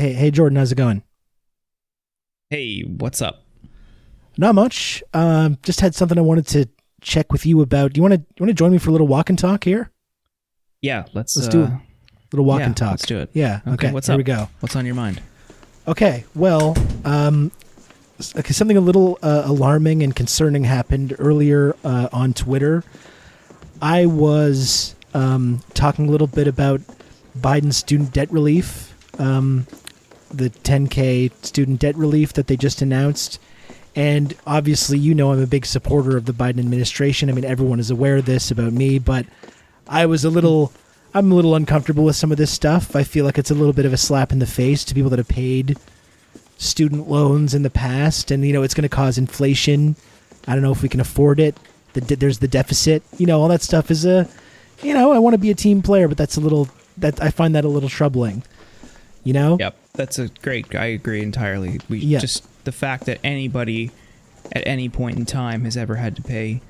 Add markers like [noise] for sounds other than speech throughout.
Hey, hey, Jordan, how's it going? Hey, what's up? Not much. Um, just had something I wanted to check with you about. Do you want to you want to join me for a little walk and talk here? Yeah, let's Let's uh, do a little walk yeah, and talk. let's do it. Yeah. Okay. Okay, what's here up? we go. What's on your mind? Okay. Well, um, okay, something a little uh, alarming and concerning happened earlier uh, on Twitter. I was um, talking a little bit about Biden's student debt relief, um, the 10K student debt relief that they just announced. And obviously, you know, I'm a big supporter of the Biden administration. I mean, everyone is aware of this about me, but I was a little, I'm a little uncomfortable with some of this stuff. I feel like it's a little bit of a slap in the face to people that have paid student loans in the past, and you know, it's going to cause inflation. I don't know if we can afford it. The, there's the deficit. You know, all that stuff is a, you know, I want to be a team player, but that's a little that I find that a little troubling. You know, Yep, that's a great. I agree entirely. We Yeah. just the fact that anybody at any point in time has ever had to pay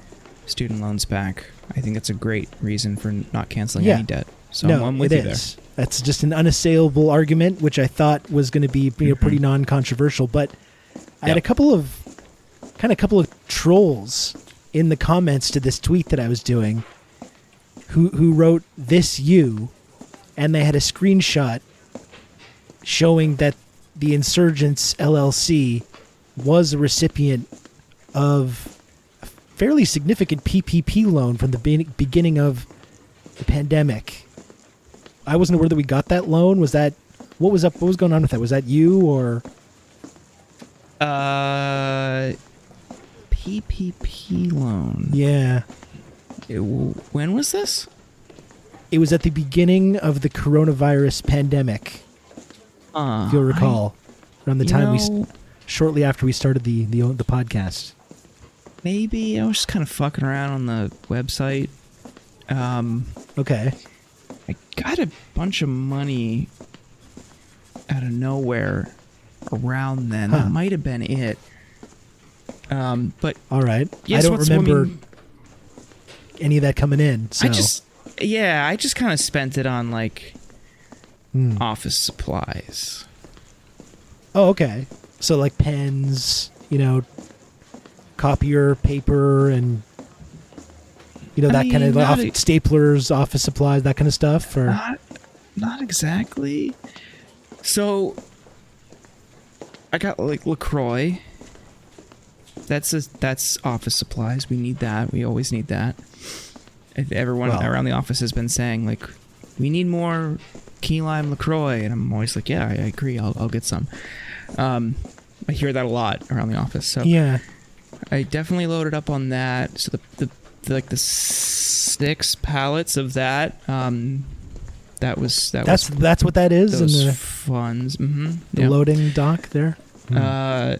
student loans back. I think that's a great reason for not canceling Yeah. any debt. So no, I'm, with it you is. That's just an unassailable argument, which I thought was going to be you know, pretty Mhm. non-controversial. But I had a couple of kind of couple of trolls in the comments to this tweet that I was doing, who who wrote this you, and they had a screenshot showing that the Insurgents LLC was a recipient of a fairly significant PPP loan from the be- beginning of the pandemic. I wasn't aware that we got that loan. Was that what was up? What was going on with that? Was that you or. Uh, PPP loan. yeah? It- when was this? It was at the beginning of the coronavirus pandemic. Uh, if you'll recall, around the time we, s know, shortly after we started the the the podcast. maybe I was just kind of fucking around on the website. Um, Okay. I got a bunch of money out of nowhere around then. Huh. That might have been it. Um, but All right. Yes, I don't remember mean- any of that coming in. So I just, yeah, I just kind of spent it on like Hmm. office supplies. Oh, okay. So like pens, you know, copier paper, and you know I that kind of mean, not off- e- staplers, office supplies, that kind of stuff. Or Not, not exactly. So, I got like LaCroix. That's a, that's office supplies. We need that. We always need that. Everyone Well- around the office has been saying like, we need more key lime LaCroix, and I'm always like, yeah, I agree. I'll I'll get some. Um, I hear that a lot around the office. So yeah, I definitely loaded up on that. So the, the, the like the six pallets of that. Um, that was that that's was that's what that is in those the, funds. Mm-hmm. the loading dock there. Uh,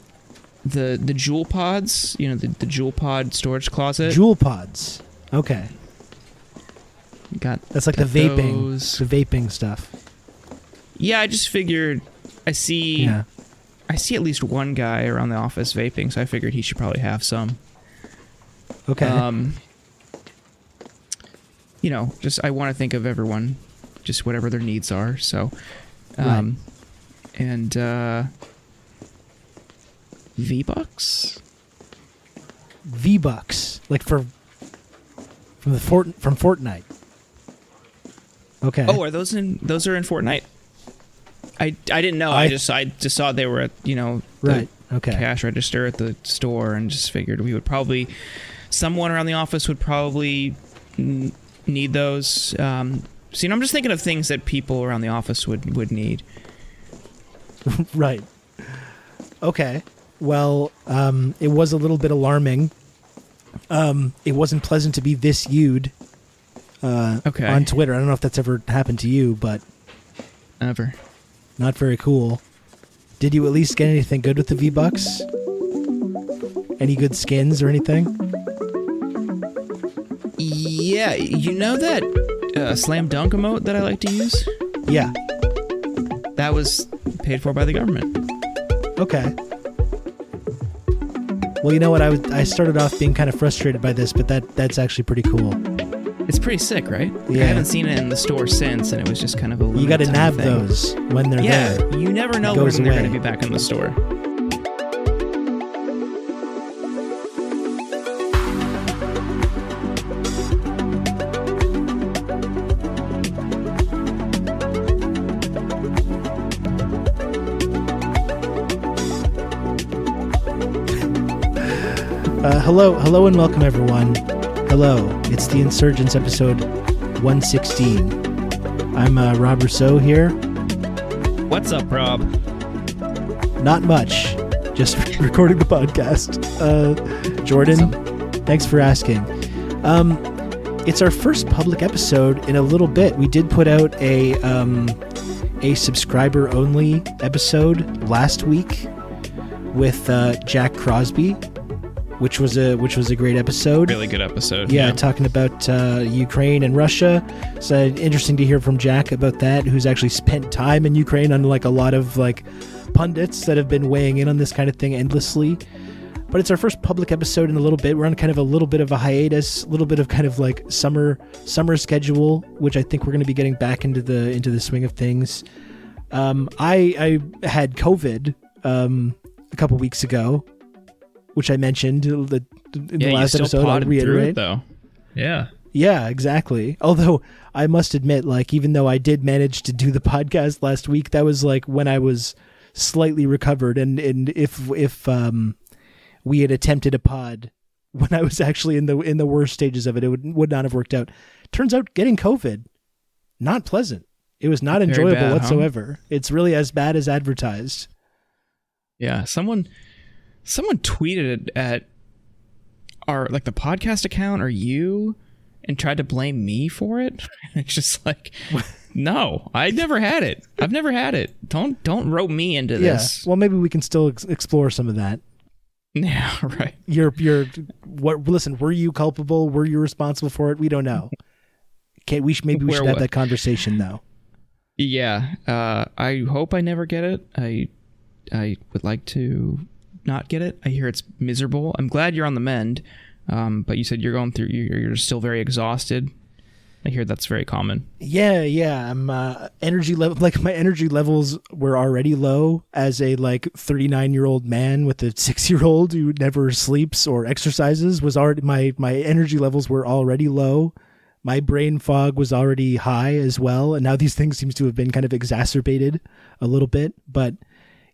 the the Juul pods. You know the the Juul pod storage closet. Juul pods. Okay, Got that's like the vaping, those. the vaping stuff. Yeah, I just figured. I see. Yeah. I see at least one guy around the office vaping, so I figured he should probably have some. Okay. Um, you know, just I want to think of everyone, just whatever their needs are. So, um, and uh, V Bucks. v Bucks, like for from the Fort from Fortnite. Okay. Oh, are those in? Those are in Fortnite. I, I didn't know. I, I- just I just saw they were at you know the right. Okay. cash register at the store and just figured we would probably someone around the office would probably n- need those. Um, so you know, I'm just thinking of things that people around the office would would need. [laughs] right. Okay. Well, um, it was a little bit alarming. Um, it wasn't pleasant to be this viewed uh, Okay. on Twitter. I don't know if that's ever happened to you, but Ever. not very cool. Did you at least get anything good with the V Bucks? Any good skins or anything? Yeah, you know that uh, slam dunk emote that I like to use? Yeah. That was paid for by the government. Okay. Well, you know what? I was I started off being kind of frustrated by this, but that that's actually pretty cool. It's pretty sick, right? Yeah. I haven't seen it in the store since, and it was just kind of a. You got to nab thing. those when they're Yeah, there. you never know when they're going to be back in the store. Uh, hello, hello, and welcome everyone. Hello, it's the Insurgents episode 116. I'm uh, Rob Rousseau here. What's up, Rob? Not much, just [laughs] recording the podcast. Uh, Jordan, thanks for asking. Um, it's our first public episode in a little bit. We did put out a um, a subscriber only episode last week with uh, Jack Crosby, which was a which was a great episode. Really good episode. Yeah, talking about uh, Ukraine and Russia. So interesting to hear from Jack about that, who's actually spent time in Ukraine, unlike a lot of like pundits that have been weighing in on this kind of thing endlessly. But it's our first public episode in a little bit. We're on kind of a little bit of a hiatus, a little bit of kind of like summer summer schedule, which I think we're going to be getting back into the into the swing of things. Um, I I had COVID um, a couple weeks ago, which I mentioned the, in yeah, the last episode. I'll potted reiterate. it though. Yeah. Yeah, exactly. Although I must admit, like, even though I did manage to do the [laughs] podcast last week, that was like when I was slightly recovered, and and if if um we had attempted a pod [laughs] when I was actually in the in the worst stages of it, it would would not have worked out. Turns out getting COVID not pleasant. It was not Very enjoyable bad, huh? whatsoever. It's really as bad as advertised. Yeah, someone someone tweeted at our like the podcast account or you and tried to blame me for it. [laughs] It's just like [laughs] no, I never had it. I've never had it. Don't don't rope me into this. Well, maybe we can still ex- explore some of that. [laughs] Yeah, right. you're you're what listen were you culpable were you responsible for it we don't know okay we should maybe we Where should have what? that conversation though Yeah, uh, I hope I never get it. I I would like to not get it. I hear it's miserable. I'm glad you're on the mend, um, but you said you're going through. You're, you're still very exhausted. I hear that's very common. yeah yeah i'm uh energy level like my energy levels were already low as a like 39 year old man with a six year old who never sleeps or exercises was already my my energy levels were already low my brain fog was already high as well and now these things seems to have been kind of exacerbated a little bit but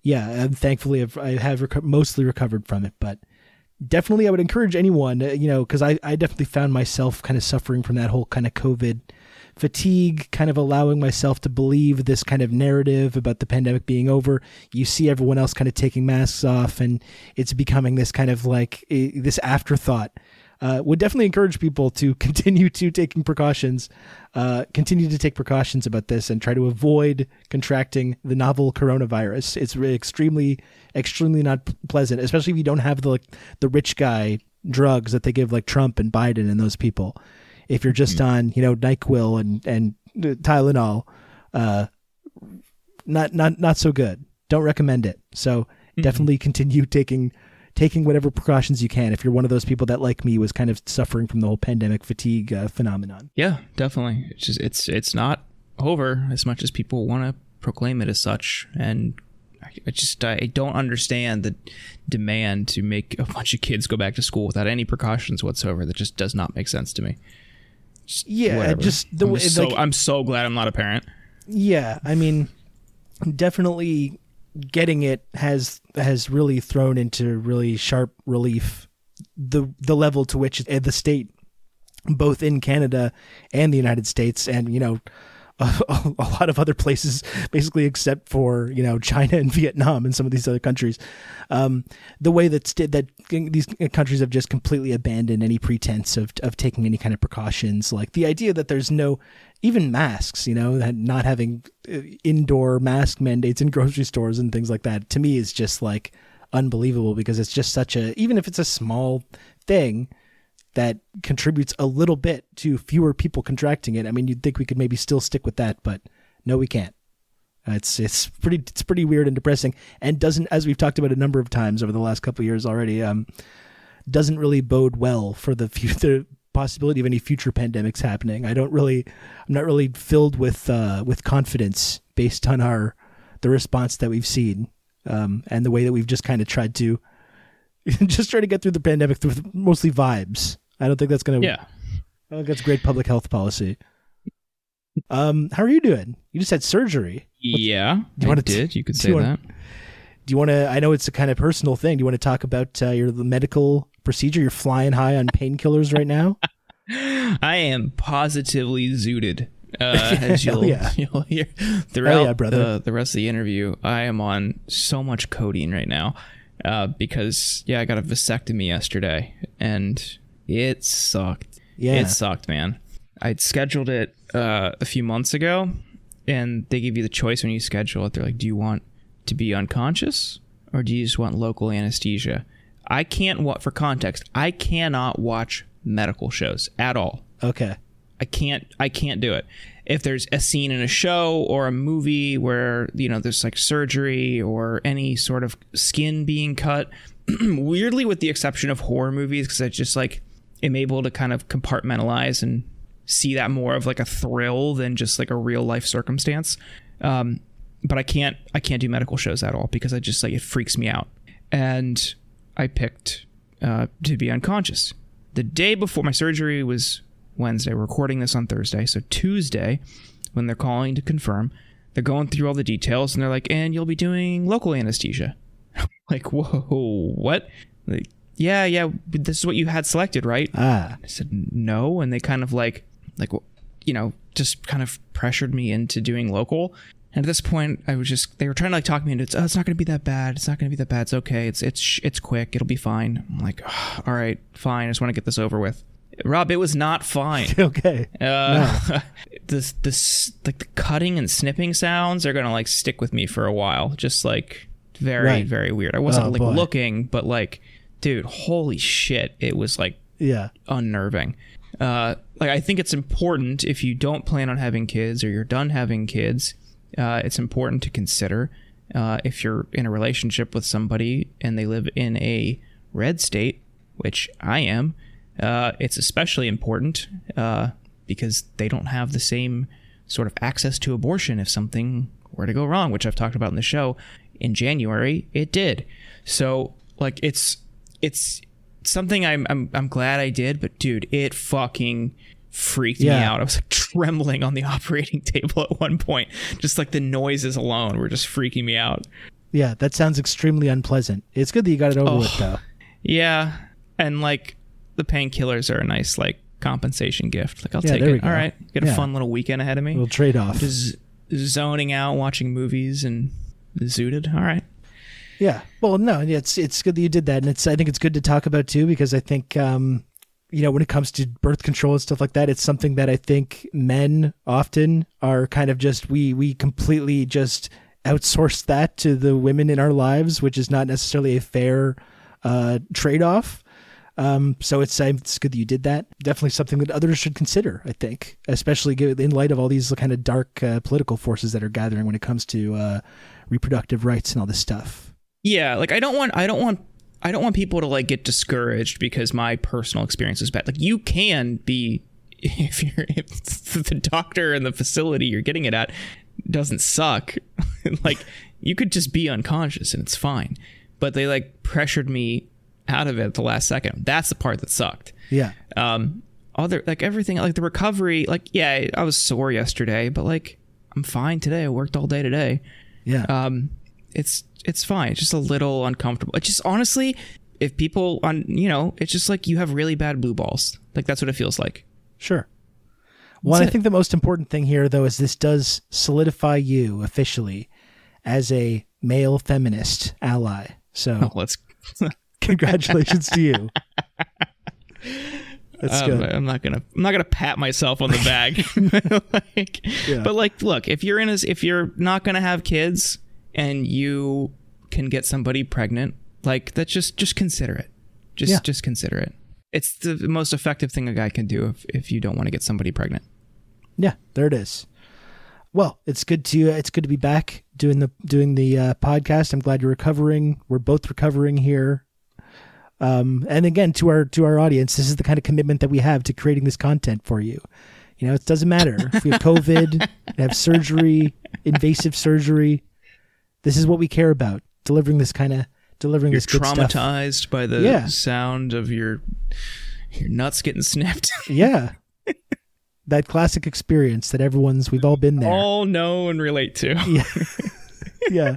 yeah and thankfully I've, i have reco- mostly recovered from it but definitely i would encourage anyone uh, you know because I, I definitely found myself kind of suffering from that whole kind of covid fatigue kind of allowing myself to believe this kind of narrative about the pandemic being over. You see everyone else kind of taking masks off and it's becoming this kind of like this afterthought uh, would definitely encourage people to [laughs] continue to taking precautions, uh, continue to take precautions about this, and try to avoid contracting the novel coronavirus. It's really extremely, extremely not pleasant, especially if you don't have the like the rich guy drugs that they give like Trump and Biden and those people. If you're just on, you know, Nyquil and and uh, Tylenol, uh, not not not so good. Don't recommend it. So definitely continue [laughs] taking taking whatever precautions you can if you're one of those people that like me was kind of suffering from the whole pandemic fatigue uh, phenomenon Yeah, definitely. It's just it's it's not over as much as people want to proclaim it as such, and I, just I don't understand the demand to make a bunch of kids go back to school without any precautions whatsoever. That just does not make sense to me. Just Yeah, whatever. just the way- so like- I'm so glad I'm not a parent. yeah i mean definitely getting it has has really thrown into really sharp relief the the level to which uh, the state both in Canada and the United States and you know a, [laughs] a lot of other places basically except for you know China and [laughs] Vietnam and some of these other countries. Um, the way that st- that these countries have just completely abandoned any pretense of of taking any kind of precautions. Like the idea that there's no even masks you know not having uh, indoor mask mandates in grocery stores and things like that to me is just like unbelievable because it's just such a even if it's a small thing that contributes a little bit to fewer people contracting it. I mean, you'd think we could maybe still stick with that, but no, we can't. Uh, It's it's pretty it's pretty weird and depressing, and doesn't as we've talked about a number of times over the last couple years already. Um, doesn't really bode well for the [laughs] future possibility of any future pandemics happening. I don't really, I'm not really filled with uh, with confidence based on our the response that we've seen um, and the way that we've just kind of tried to [laughs] just try to get through the pandemic through mostly vibes. I don't think that's gonna. Yeah. I think that's great public health policy. Um, how are you doing? You just had surgery. Yeah, Do you I wanna did. You could say you wanna- that. Do you want to? I know it's a kind of personal thing. Do you want to talk about uh, your medical procedure? You're flying high on painkillers right now. [laughs] I am positively zooted. Uh, [laughs] as you'll, yeah. [laughs] you'll hear throughout yeah. The, the rest of the interview, I am on so much codeine right now uh, because, yeah, I got a vasectomy yesterday and it sucked. Yeah. It sucked, man. I'd scheduled it uh, a few months ago and they give you the choice when you schedule it. They're like, do you want to be unconscious or do you just want local anesthesia? I can't, what for context, I cannot watch medical shows at all. Okay. I can't I can't do it. If there's a scene in a show or a movie where, you know, there's like surgery or any sort of skin being cut, [clears throat] weirdly with the exception of horror movies cuz it's just like am able to kind of compartmentalize and see that more of like a thrill than just like a real life circumstance. Um but I can't I can't do medical shows at all because I just like it freaks me out. And I picked uh, to be unconscious. The day before my surgery was Wednesday. We're recording this on Thursday. So Tuesday, when they're calling to confirm, they're going through all the details and they're like, and you'll be doing local anesthesia. [laughs] like, whoa, what? Like, yeah, yeah, but this is what you had selected, right? Ah. I said no, and they kind of like, like, you know, just kind of pressured me into doing local. And at this point, I was just they were trying to like talk me into it. Oh, it's not going to be that bad. It's not going to be that bad. It's okay. It's it's it's quick. It'll be fine. I'm like, "Ah, all right, fine. I just want to get this over with. Rob, it was not fine. [laughs] Okay. Uh, [laughs] this this like the cutting and snipping sounds are gonna like stick with me for a while. Just like very Right. very weird. I wasn't Oh, like boy. looking, but like, dude, holy shit! It was like Yeah. unnerving. Uh, like I think it's important if you don't plan on having kids or you're done having kids, uh, it's important to consider uh, if you're in a relationship with somebody and they live in a red state, which I am. Uh, it's especially important uh, because they don't have the same sort of access to abortion if something were to go wrong, which I've talked about in the show. In January, it did. So like it's it's something I'm I'm I'm glad I did, but dude, it fucking freaked me out. I was like [laughs] trembling on the operating [laughs] table at one point. Just like the noises alone were just freaking me out. Yeah. That sounds extremely unpleasant. It's good that you got it over Oh. with, though. Yeah, and like the painkillers are a nice like compensation gift. Like I'll Yeah, take it. All right, get a fun little weekend ahead of me. little trade off. Just zoning out, watching movies, and zooted. All right. Yeah. Well, no, it's it's good that you did that, and it's I think it's good to talk about too because I think um, you know when it comes to birth control and stuff like that, it's something that I think men often are kind of just we we completely just outsource that to the women in our lives, which is not necessarily a fair uh, trade off. Um, so it's it's good that you did that. Definitely something that others should consider. I think, especially in light of all these kind of dark uh, political forces that are gathering when it comes to uh, reproductive rights and all this stuff. Yeah, like I don't want I don't want I don't want people to like get discouraged because my personal experience is bad. Like you can be [laughs] if you're if the doctor and the facility you're getting it at doesn't suck. [laughs] like you could just be unconscious and it's fine. But they like pressured me out of it at the last second. That's the part that sucked. Yeah. Um other like everything like the recovery like yeah, I was sore yesterday, but like I'm fine today. I worked all day today Yeah. um it's it's fine it's just a little uncomfortable it's just honestly if people on you know it's just like you have really bad blue balls like that's what it feels like Sure. Well, I think the most important thing here, though, is this does solidify you officially as a male feminist ally. So, oh, let's [laughs] [laughs] congratulations to you. [laughs] That's um, good. i'm not gonna i'm not gonna pat myself on the back like, Yeah. but like look if you're in a if you're not gonna have kids and you can get somebody pregnant like that's just just consider it just Yeah. just consider it it's the most effective thing a guy can do if, if you don't want to get somebody pregnant Yeah, there it is. Well, it's good to it's good to be back doing the doing the uh, podcast. I'm glad you're recovering. We're both recovering here. Um, and again, to our to our audience, this is the kind of commitment that we have to creating this content for you. You know, it doesn't matter if we have COVID, [laughs] have surgery, invasive surgery. This is what we care about: delivering this kind of delivering You're this traumatized by the Yeah. sound of your your nuts getting snipped. [laughs] Yeah, that classic experience that everyone's we've all been there. All know and relate to. [laughs] yeah. [laughs] yeah.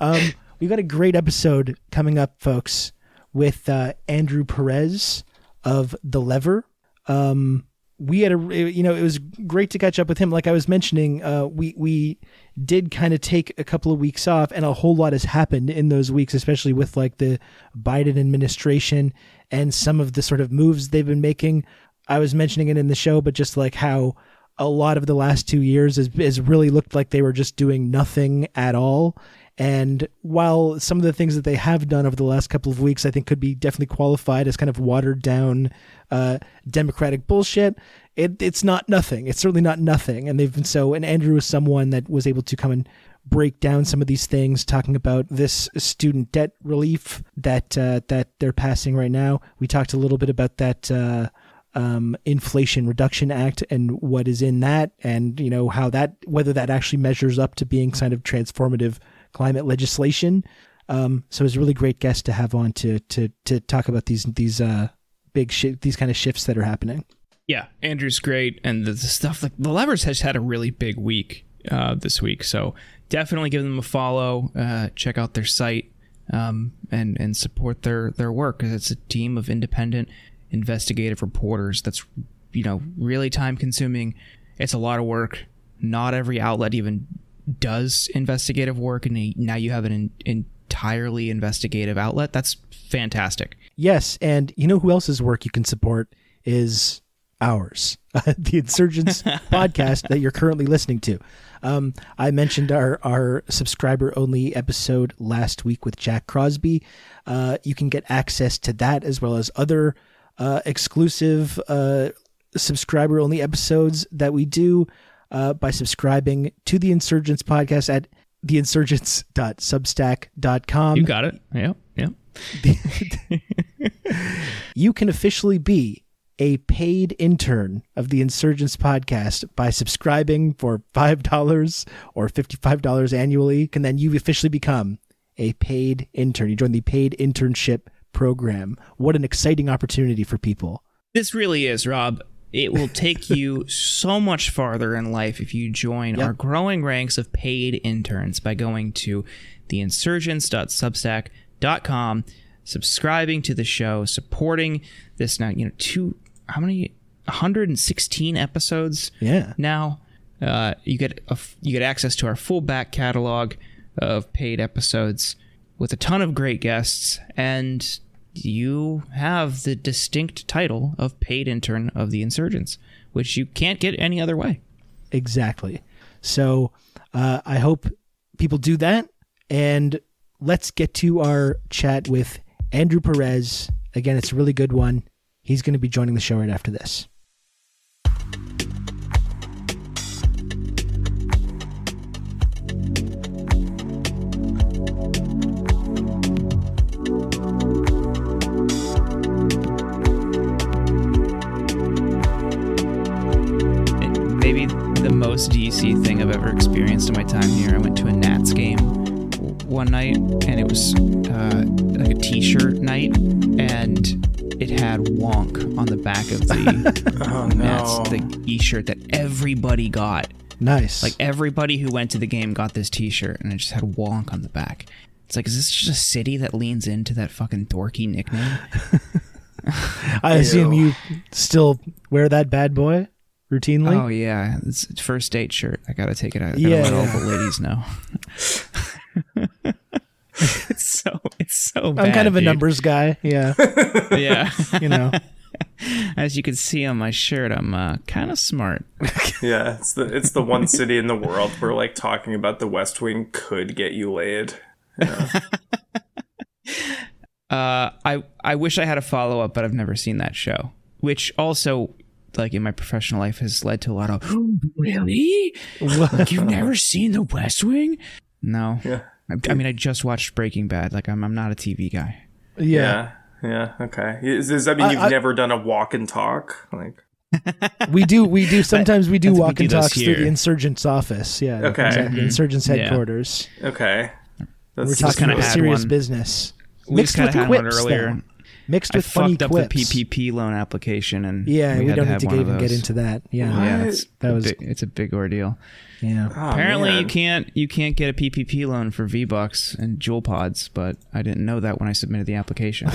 Um, we've got a great episode coming up, folks, with uh, Andrew Perez of The Lever. Um, we had a, you know, it was great to catch up with him. Like I was mentioning, uh, we we did kind of take a couple of weeks off, and a whole lot has happened in those weeks, especially with like the Biden administration and some of the sort of moves they've been making. I was mentioning it in the show, but just like how a lot of the last two years has, has really looked like they were just doing nothing at all. And while some of the things that they have done over the last couple of weeks, I think could be definitely qualified as kind of watered down uh, democratic bullshit, it, it's not nothing. It's certainly not nothing. And they've been so, and Andrew is someone that was able to come and break down some of these things, talking about this student debt relief that uh, that they're passing right now. We talked a little bit about that. Uh, um, Inflation Reduction Act and what is in that, and you know how that whether that actually measures up to being kind of transformative climate legislation. Um, so was a really great guest to have on to to to talk about these these uh, big shi these kind of shifts that are happening. Yeah, Andrew's great, and the, the stuff like the levers has had a really big week uh, this week. So definitely give them a follow. Uh, check out their site um, and and support their their work because it's a team of independent investigative reporters. That's you know really time consuming. It's a lot of work. Not every outlet even does investigative work, and now you have an in, entirely investigative outlet. That's fantastic. Yes, and you know who else's work you can support is ours, [laughs] the Insurgents [laughs] podcast that you're currently listening to. Um, I mentioned our our subscriber only episode last week with Jack Crosby. Uh, you can get access to that as well as other uh, exclusive uh, subscriber only episodes that we do uh, by subscribing to the Insurgents podcast at theinsurgents.substack.com. You got it. Yeah. Yep. [laughs] you can officially be a paid intern of the Insurgents podcast by subscribing for $5 or $55 annually. And then you officially become a paid intern. You join the paid internship program. What an exciting opportunity for people. This really is, Rob. It will take [laughs] you so much farther in life if you join Yep. our growing ranks of paid interns by going to theinsurgents.substack.com, subscribing to the show, supporting this now, you know, two how many 116 episodes Yeah. now. Uh, you get a you get access to our full back catalog of paid episodes with a ton of great guests, and you have the distinct title of paid intern of the insurgents, which you can't get any other way. Exactly. So uh, I hope people do that. And let's get to our chat with Andrew Perez. Again, it's a really good one. He's going to be joining the show right after this. Most DC thing I've ever experienced in my time here. I went to a Nats game one night, and it was uh, like a T-shirt night, and it had "wonk" on the back of the [laughs] Oh Nats, no. the e-shirt that everybody got. Nice. Like everybody who went to the game got this T-shirt, and it just had "wonk" on the back. It's like, is this just a city that leans into that fucking dorky nickname? [laughs] I assume Ew. you still wear that bad boy routinely. Oh yeah, it's first date shirt. I gotta take it out. I gotta Yeah, let all the ladies know. [laughs] it's so it's so bad. I'm kind of a dude. numbers guy. Yeah. [laughs] Yeah. You know. [laughs] As you can see on my shirt, I'm uh, kind of smart. Yeah, it's the it's the one city in the world where like talking about the West Wing could get you laid. Uh, I I wish I had a follow up, but I've never seen that show. Which also, like in my professional life, has led to a lot of [gasps] really. Like you've never seen The West Wing? No. Yeah. I, I mean, I just watched Breaking Bad. Like I'm I'm not a TV guy. yeah. Yeah. yeah. Okay. Is, does that mean I- you've I- never done a walk and talk? Like, [laughs] We do, we do. [laughs] Sometimes we do think we walk do and those talks through the insurgent's office. Yeah, Okay. exactly. Mhm. insurgent's Yeah. headquarters. okay. That's We're talking about serious one. business. We Mixed just kind with of had one earlier. though. Mixed I with funny fucked up quips. the PPP loan application, and Yeah, we, had don't to need have to one get, of even get into that. Yeah, Yeah, What? it's That was- big, it's a big ordeal. yeah. Oh, Apparently, you can't you can't get a PPP loan for V Bucks and Juul Pods, but I didn't know that when I submitted the application.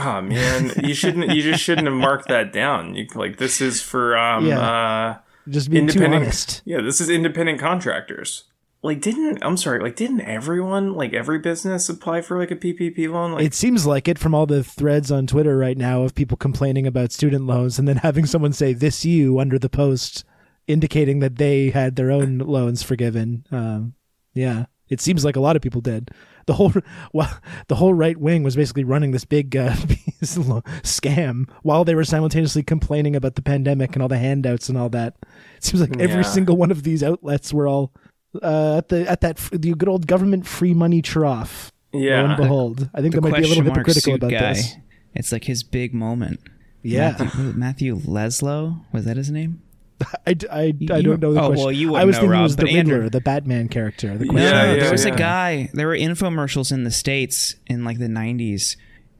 Oh [laughs] man, you shouldn't. You just shouldn't have marked that down. You like this is for um Yeah. uh Just being too independent. honest. Yeah, this is independent contractors. Like, didn't I'm sorry. Like, didn't everyone like every business apply for like a PPP loan? Like, It seems like it from all the threads on Twitter right now of people complaining about student loans and then having someone say this you under the post indicating that they had their own loans forgiven. Um, yeah, it seems like a lot of people did. The whole [laughs] well, the whole right wing was basically running this big uh, [laughs] scam while they were simultaneously complaining about the pandemic and all the handouts and all that. It seems like every Yeah. single one of these outlets were all uh, at the at that the good old government free money trough. Lo and yeah, behold, I think the they might be a little question mark hypocritical about guy. this. It's like his big moment. Yeah, Matthew, Matthew Lesko was that his name? [laughs] I You- don't know the oh, question. well, you I wouldn't was know, thinking it Rob, was the but Riddler, Andrew- the Batman character. The Yeah, question yeah, there was yeah. a guy. There were infomercials in the states in like the '90s,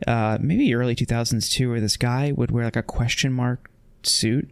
uh, maybe early 2000s too, where this guy would wear like a question mark suit,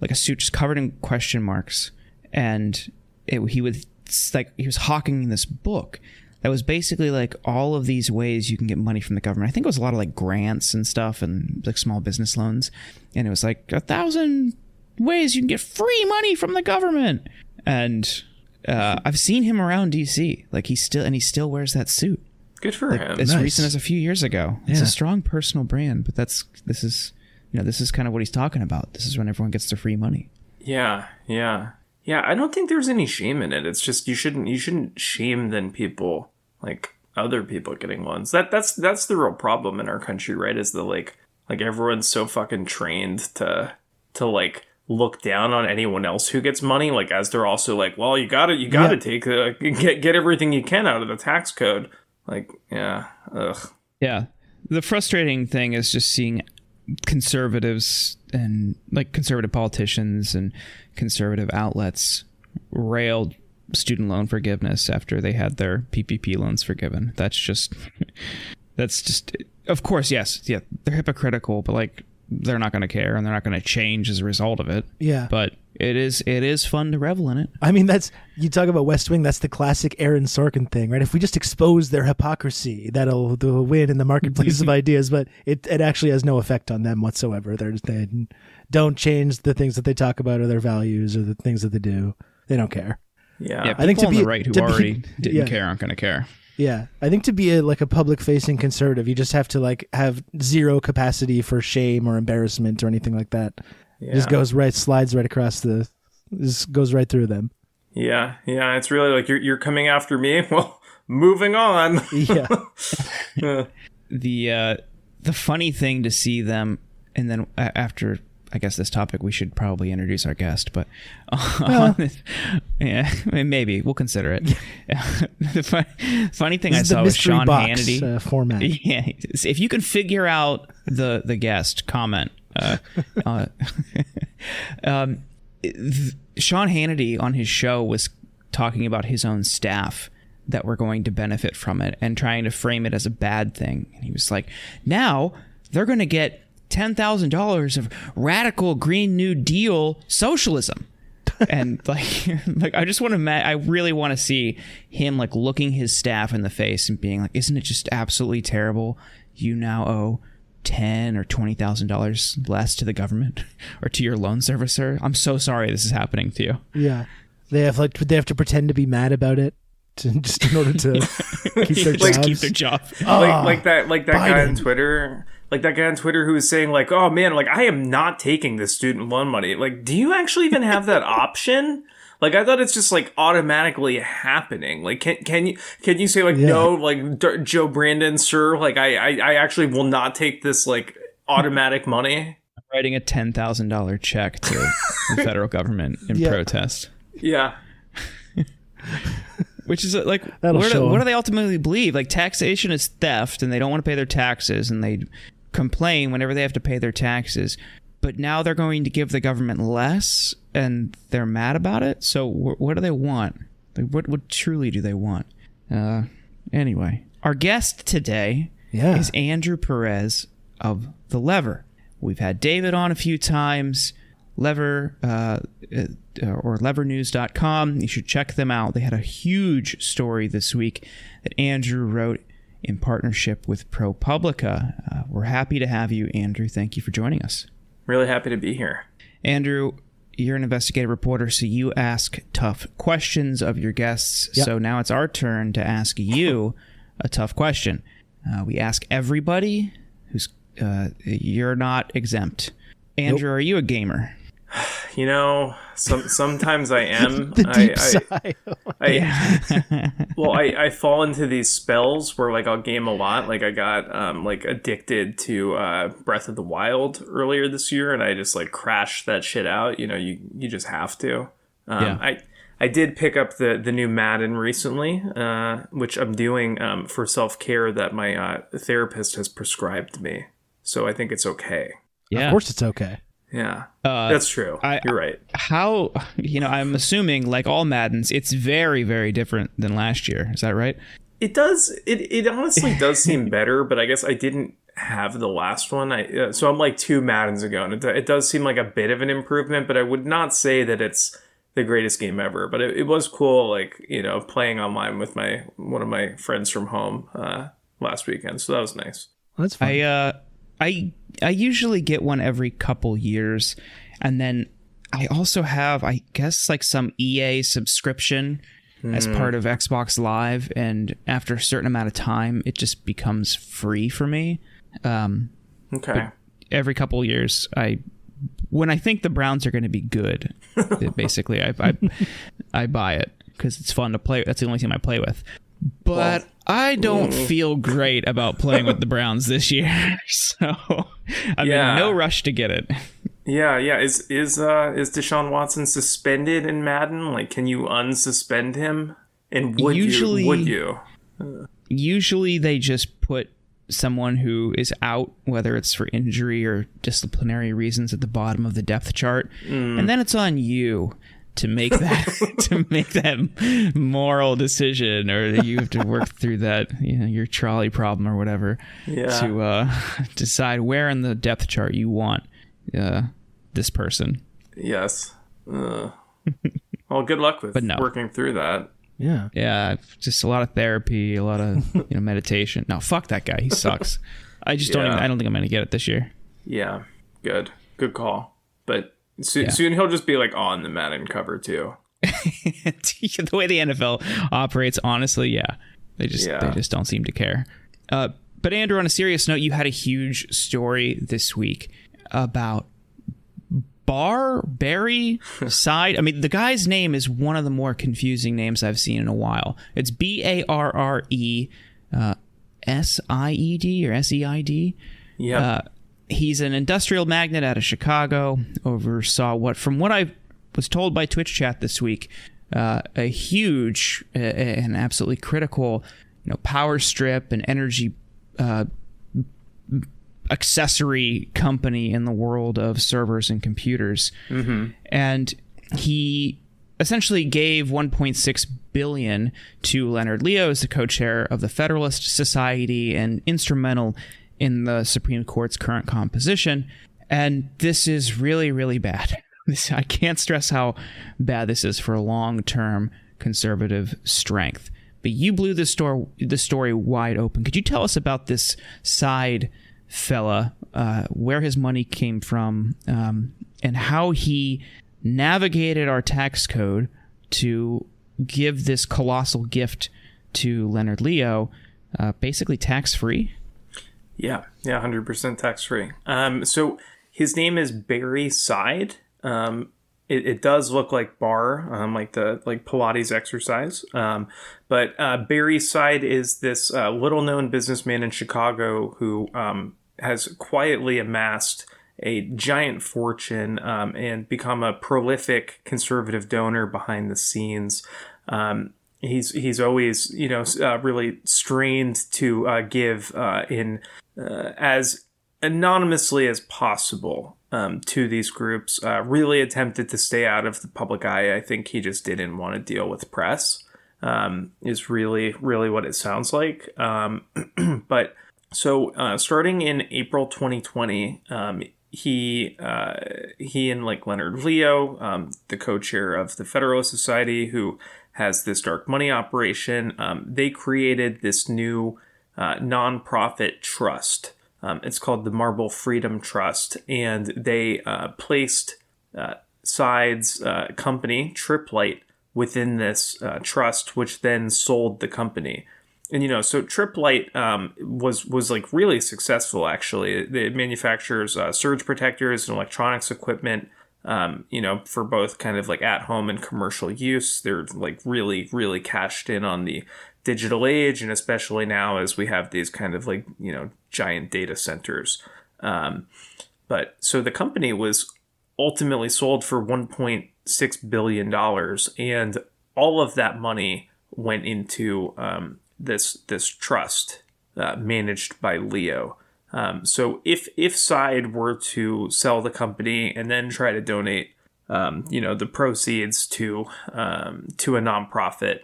like a suit just covered in question marks, and it, he would it's like he was hawking this book that was basically like all of these ways you can get money from the government. I think it was a lot of like grants and stuff and like small business loans, and it was like a thousand ways you can get free money from the government. And uh, I've seen him around DC, like he still and he still wears that suit. good for him. As Nice. recent as a few years ago. It's Yeah. a strong personal brand, but that's this is you know this is kind of what he's talking about. This is when everyone gets their free money. Yeah, yeah, yeah. I don't think there's any shame in it. It's just you shouldn't you shouldn't shame then people like other people getting loans. That that's that's the real problem in our country, right? Is that like like everyone's so fucking trained to to like look down on anyone else who gets money like as they're also like well you gotta you gotta Yeah. take uh, get get everything you can out of the tax code like yeah ugh Yeah. The frustrating thing is just seeing conservatives and like conservative politicians and conservative outlets railed student loan forgiveness after they had their PPP loans forgiven. That's just [laughs] that's just of course yes, yeah, they're hypocritical, but like they're not going to care and they're not going to change as a result of it. Yeah. But it is it is fun to revel in it. I mean, that's you talk about West Wing. That's the classic Aaron Sorkin thing, right? If we just expose their hypocrisy, that'll, that'll win in the marketplace of [laughs] ideas. But it, it actually has no effect on them whatsoever. They're, they don't change the things that they talk about or their values or the things that they do. They don't care. yeah Yeah, I think to on be- the right who to be- already [laughs] didn't yeah. care aren't going to care. Yeah, I think to be a, like a public facing conservative, you just have to like have zero capacity for shame or embarrassment or anything like that. Yeah. Just goes right, slides right across the, just goes right through them. yeah yeah it's really like you're you're coming after me [laughs] well moving on [laughs] [laughs] Yeah, the uh, the funny thing to see them, and then after I guess this topic, we should probably introduce our guest. But on this, yeah, maybe we'll consider it. the fun, funny thing I saw was Sean box Hannity. uh, format. Yeah, if you can figure out the the guest comment, uh, uh, [laughs] um, th- Sean Hannity on his show was talking about his own staff that were going to benefit from it and trying to frame it as a bad thing. And he was like, now they're going to get ten thousand dollars of radical Green New Deal socialism. and [laughs] like like I just want to I really want to see him like looking his staff in the face and being like isn't it just absolutely terrible you now owe ten or twenty thousand dollars less to the government [laughs] or to your loan servicer? I'm so sorry this is happening to you. Yeah, they have like they have to pretend to be mad about it [laughs] to, just in order to [laughs] keep their Like, jobs. keep their job. Like like ah, that like that guy on Twitter like that guy on Twitter who was saying like oh man like I am not taking this student loan money. Like do you actually even have that option like I thought it's just like automatically happening like can can you can you say like Yeah. no like D- Joe Brandon sir like I, I I actually will not take this like automatic [laughs] money I'm writing a ten thousand dollar check to the [laughs] federal government in Yeah. protest yeah [laughs] Which is uh, like, That'll what, show do, what 'em. do they ultimately believe? Like taxation is theft, and they don't want to pay their taxes, and they complain whenever they have to pay their taxes, but now they're going to give the government less, and they're mad about it. So wh- what do they want? Like, what what truly do they want? Uh, anyway, our guest today Yeah. is Andrew Perez of The Lever. We've had David on a few times. Lever uh, uh, or levernews.com. You should check them out. They had a huge story this week that Andrew wrote in partnership with ProPublica. Uh, we're happy to have you, Andrew. Thank you for joining us. Really happy to be here. Andrew, you're an investigative reporter, so you ask tough questions of your guests. Yep. So now it's our turn to ask you a tough question. Uh, we ask everybody who's uh, you're not exempt. Andrew, are you a gamer? [sighs] You know, some sometimes I am. [laughs] the I, deep I, sigh. I, [laughs] well, I, I fall into these spells where like I'll game a lot. Like I got um like addicted to uh Breath of the Wild earlier this year, and I just like crashed that shit out. You know, you you just have to. Um, Yeah. I I did pick up the the new Madden recently, uh, which I'm doing um for self care that my uh, therapist has prescribed me. So I think it's okay. yeah. Of course it's okay. Yeah, Uh, that's true. I- You're right. How you know? I'm assuming, like all Maddens, it's very, very different than last year. Is that right? It does. It it honestly does seem [laughs] better, but I guess I didn't have the last one. I uh, so I'm like two Maddens ago, and it, it does seem like a bit of an improvement, but I would not say that it's the greatest game ever. But it, it was cool, like you know, playing online with my one of my friends from home uh, last weekend. So that was nice. Well, that's fine. I uh, I I usually get one every couple years, and then I also have, I guess, like some EA subscription as part of Xbox Live, and after a certain amount of time, it just becomes free for me. Um, Okay. every couple years, I when I think the Browns are going to be good, [laughs] basically, I I, I buy it because it's fun to play. That's the only team I play with. But I don't feel great about playing with the Browns this year, [laughs] so I'm Yeah. in no rush to get it. Yeah, yeah. Is is uh is Deshaun Watson suspended in Madden? Like, can you unsuspend him? And would Usually- you? Would you? Usually, they just put someone who is out, whether it's for injury or disciplinary reasons, at the bottom of the depth chart, and then it's on you to make that [laughs] to make that moral decision, or you have to work through that, you know, your trolley problem or whatever, Yeah. to uh, [laughs] decide where in the depth chart you want uh, this person. Yes. Uh, well, good luck with [laughs] But no. working through that. yeah. Yeah, just a lot of therapy, a lot of you know meditation. No, fuck that guy. He sucks. I just don't. Even, I don't think I'm gonna get it this year. Yeah, good, good call. But so- Yeah. soon he'll just be like on the Madden cover too. [laughs] the way the NFL operates, honestly, yeah, they just Yeah. they just don't seem to care. Uh, but Andrew, on a serious note, you had a huge story this week about Bar Barre [laughs] Seid. I mean, the guy's name is one of the more confusing names I've seen in a while. It's B A R R E uh, S I E D or S E I D. Yeah, Uh, he's an industrial magnate out of Chicago. Oversaw what, from what I was told by Twitch chat this week, uh, a huge uh, and absolutely critical, you know, power strip and energy uh, accessory company in the world of servers and computers. And he essentially gave 1.6 billion to Leonard Leo as the co-chair of the Federalist Society and instrumental in the Supreme Court's current composition. And this is really, really bad. [laughs] This, I can't stress how bad this is for long-term conservative strength. But you blew story, the story wide open. Could you tell us about this Seid fella, uh, where his money came from, um, and how he navigated our tax code to give this colossal gift to Leonard Leo, uh, basically tax free? Yeah, yeah, hundred percent tax free. Um, so his name is Barre Seid. Um, it, it does look like barre, um, like the like Pilates exercise. Um, but uh, Barre Seid is this uh, little known businessman in Chicago who um, has quietly amassed a giant fortune um, and become a prolific conservative donor behind the scenes. Um, he's he's always you know uh, really strained to uh, give uh, in uh, as anonymously as possible um, to these groups. Uh, really attempted to stay out of the public eye. I think he just didn't want to deal with press. Um, is really really what it sounds like. Um, [clears throat] but so uh, starting in April 2020, um, he uh, he and like Leonard Leo, um, the co-chair of the Federalist Society, who has this dark money operation, um, they created this new uh, nonprofit trust. Um, it's called the Marble Freedom Trust, and they uh, placed uh, Seid's uh, company Tripp Lite within this uh, trust, which then sold the company and you know, so Tripp Lite um, was was like really successful. Actually, it manufactures uh, surge protectors and electronics equipment. Um, you know, for both kind of like at home and commercial use. They're like really, really cashed in on the digital age, and especially now as we have these kind of like you know giant data centers. Um, but so the company was ultimately sold for 1.6 billion dollars, and all of that money went into um, this this trust uh, managed by Leo. Um, so if if Seid were to sell the company and then try to donate, um, you know, the proceeds to um, to a nonprofit,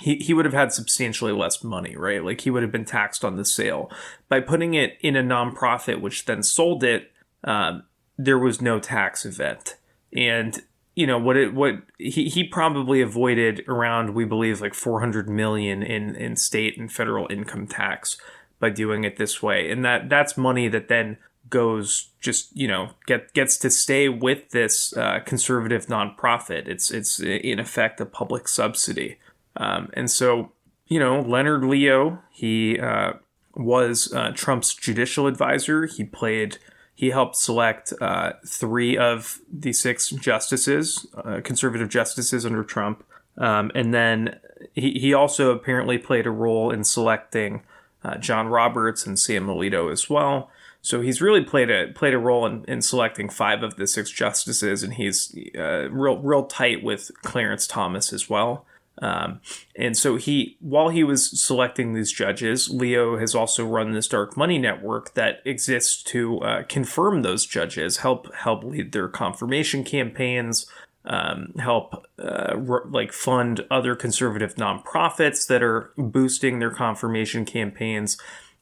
he, he would have had substantially less money, right? Like he would have been taxed on the sale. By putting it in a nonprofit, which then sold it, um, there was no tax event. And you know what it what he, he probably avoided around we believe like 400 million in in state and federal income tax by doing it this way and that that's money that then goes just you know get gets to stay with this uh, conservative nonprofit it's it's in effect a public subsidy um, and so you know leonard leo he uh, was uh, trump's judicial advisor he played he helped select uh, three of the six justices, uh, conservative justices under Trump. Um, and then he, he also apparently played a role in selecting uh, John Roberts and Sam Alito as well. So he's really played a played a role in, in selecting five of the six justices, and he's uh, real real tight with Clarence Thomas as well. Um, and so he, while he was selecting these judges, Leo has also run this dark money network that exists to uh, confirm those judges, help help lead their confirmation campaigns, um, help uh, like fund other conservative nonprofits that are boosting their confirmation campaigns.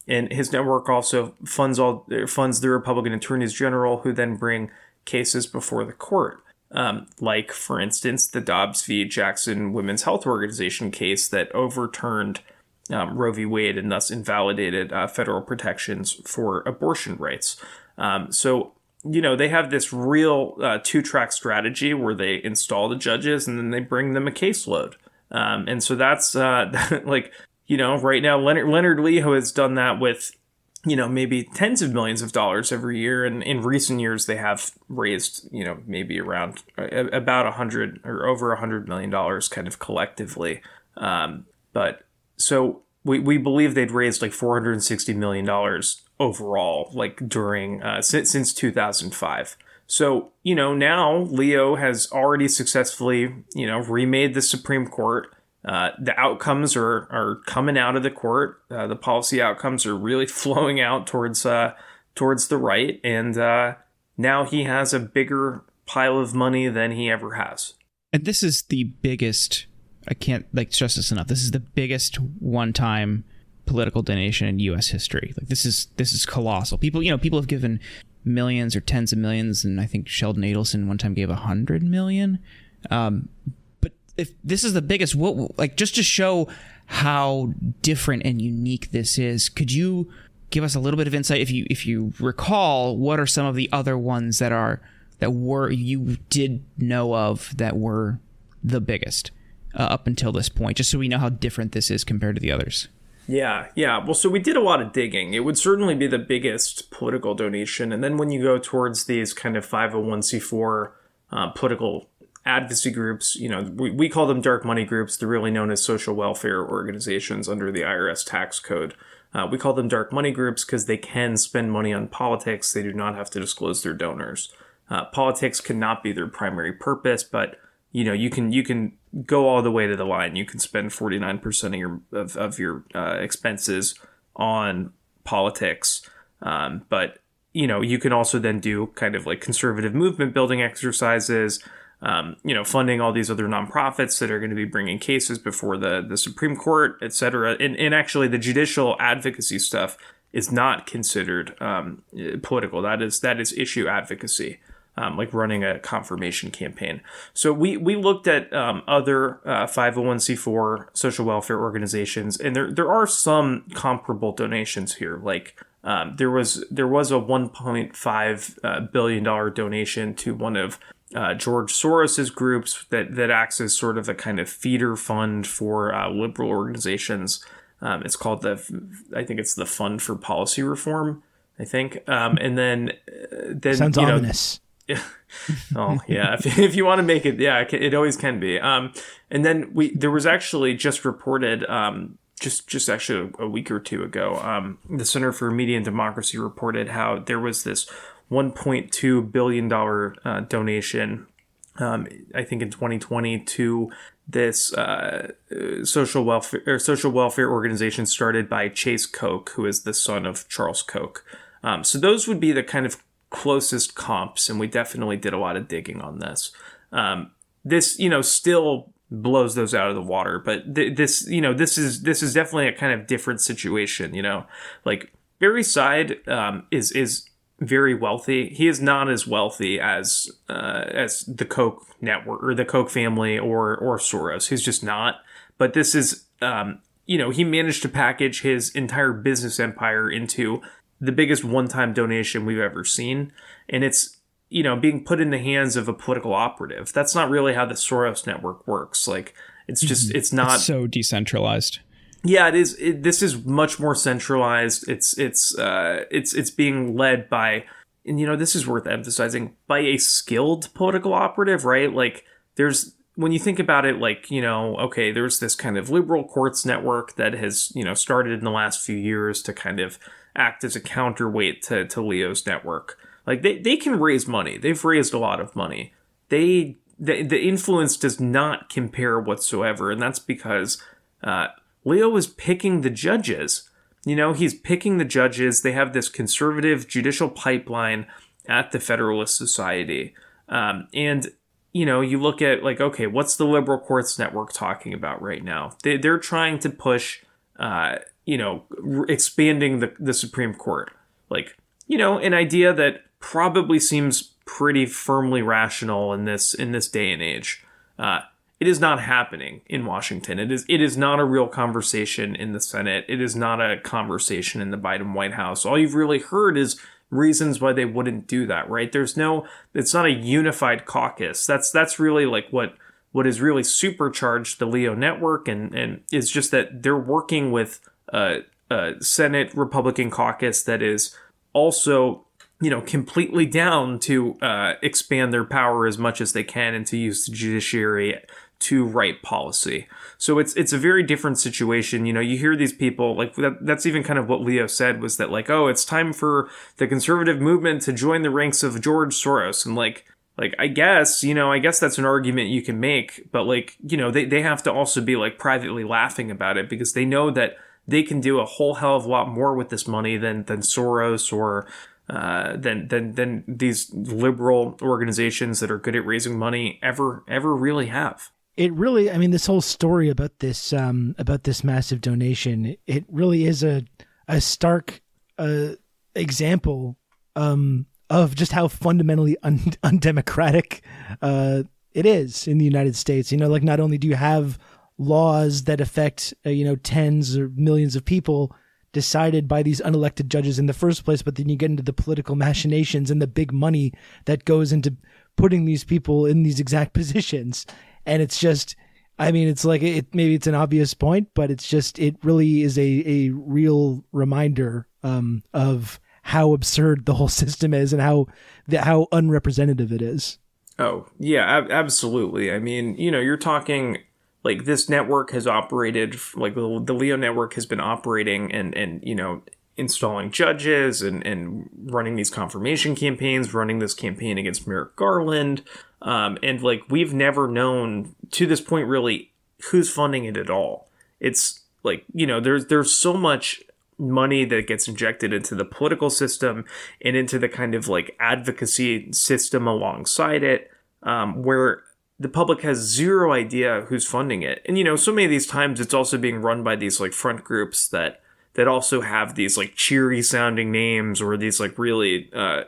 And his network also funds all funds the Republican attorneys general, who then bring cases before the court um, like, for instance, the Dobbs v. Jackson Women's Health Organization case that overturned um, Roe v. Wade and thus invalidated uh, federal protections for abortion rights. Um, so, you know, they have this real uh, two track strategy where they install the judges and then they bring them a caseload. Um, and so that's uh, [laughs] like, you know, right now, Leonard, Leonard Leo has done that with you know, maybe tens of millions of dollars every year. And in recent years, they have raised, you know, maybe around about a hundred or over a hundred million dollars kind of collectively. Um, but so we, we believe they'd raised like $460 million overall, like during, uh, since, since 2005. So, you know, now Leo has already successfully, you know, remade the Supreme Court. Uh, the outcomes are, are coming out of the court. Uh, the policy outcomes are really [laughs] flowing out towards uh, towards the right, and uh, now he has a bigger pile of money than he ever has. And this is the biggest. I can't like stress this enough. This is the biggest one-time political donation in U.S. history. Like this is this is colossal. People, you know, people have given millions or tens of millions, and I think Sheldon Adelson one time gave a hundred million. Um, if this is the biggest, what like just to show how different and unique this is, could you give us a little bit of insight if you if you recall what are some of the other ones that are that were you did know of that were the biggest uh, up until this point, just so we know how different this is compared to the others. Yeah, yeah. Well, so we did a lot of digging. It would certainly be the biggest political donation. And then when you go towards these kind of 501c4 uh, political advocacy groups, you know, we, we call them dark money groups. They're really known as social welfare organizations under the IRS tax code. Uh, we call them dark money groups because they can spend money on politics. They do not have to disclose their donors. Uh, politics cannot be their primary purpose, but you know you can you can go all the way to the line. You can spend forty nine percent of your of, of your uh, expenses on politics, um, but you know, you can also then do kind of like conservative movement building exercises. Um, you know, funding all these other nonprofits that are going to be bringing cases before the the Supreme Court, et cetera. And, and actually, the judicial advocacy stuff is not considered um, political. That is that is issue advocacy um, like running a confirmation campaign. So we we looked at um, other uh, 501c4 social welfare organizations, and there there are some comparable donations here. Like um, there was there was a 1.5 uh, billion dollar donation to one of uh, George Soros's groups that that acts as sort of a kind of feeder fund for uh, liberal organizations. Um, it's called the I think it's the Fund for Policy Reform. I think, um, and then uh, then sounds you know, ominous. [laughs] oh yeah, if, if you want to make it, yeah, it always can be. Um, and then we there was actually just reported um, just just actually a, a week or two ago, um, the Center for Media and Democracy reported how there was this 1.2 billion dollar uh, donation, um, I think in 2020 to this uh, social welfare social welfare organization started by Chase Koch, who is the son of Charles Koch. Um, so those would be the kind of closest comps, and we definitely did a lot of digging on this. Um, this, you know, still blows those out of the water, but th- this, you know, this is this is definitely a kind of different situation. You know, like Barre Seid um, is is very wealthy. He is not as wealthy as uh, as the Koch network or the Koch family or or Soros. He's just not. But this is, um, you know, he managed to package his entire business empire into the biggest one-time donation we've ever seen, and it's you know being put in the hands of a political operative. That's not really how the Soros network works. Like it's just it's not It's so decentralized. Yeah, it is. It, this is much more centralized. It's it's uh, it's it's being led by, and you know this is worth emphasizing by a skilled political operative, right? Like there's when you think about it, like you know, okay, there's this kind of liberal courts network that has you know started in the last few years to kind of act as a counterweight to to Leo's network. Like they they can raise money. They've raised a lot of money. They the the influence does not compare whatsoever, and that's because. Uh, Leo is picking the judges. You know, he's picking the judges. They have this conservative judicial pipeline at the Federalist Society. Um, and, you know, you look at, like, okay, what's the liberal courts network talking about right now? They, they're trying to push, uh, you know, expanding the, the Supreme Court. Like, you know, an idea that probably seems pretty firmly rational in this in this day and age. Uh, it is not happening in Washington. It is it is not a real conversation in the Senate. It is not a conversation in the Biden White House. All you've really heard is reasons why they wouldn't do that, right? There's no it's not a unified caucus. That's that's really like what what has really supercharged the Leo network and and it's just that they're working with a, a Senate Republican caucus that is also you know, completely down to uh, expand their power as much as they can and to use the judiciary to write policy. So it's it's a very different situation. You know, you hear these people like that, that's even kind of what Leo said was that like, oh, it's time for the conservative movement to join the ranks of George Soros and like like I guess, you know, I guess that's an argument you can make, but like, you know, they, they have to also be like privately laughing about it because they know that they can do a whole hell of a lot more with this money than than Soros or uh, than than than these liberal organizations that are good at raising money ever ever really have. It really, I mean, this whole story about this um, about this massive donation, it really is a a stark uh, example um, of just how fundamentally un- [laughs] undemocratic uh, it is in the United States. You know, like not only do you have laws that affect uh, you know tens or millions of people decided by these unelected judges in the first place, but then you get into the political [laughs] machinations and the big money that goes into putting these people in these exact [laughs] positions. And it's just, I mean, it's like it. Maybe it's an obvious point, but it's just it really is a a real reminder um, of how absurd the whole [laughs] system is and how the, how unrepresentative it is. Oh yeah, ab- absolutely. I mean, you know, you're talking like this network has operated like the, the Leo network has been operating and and you know installing judges and and running these confirmation campaigns, running this campaign against Merrick Garland, um, and like we've never known to this point really who's funding it at all. It's like you know there's there's so much money that gets injected into the political system and into the kind of like advocacy system alongside it, um, where the public has zero idea who's funding it. And you know, so many of these times it's also being run by these like front groups that that also have these like cheery sounding names or these like really uh,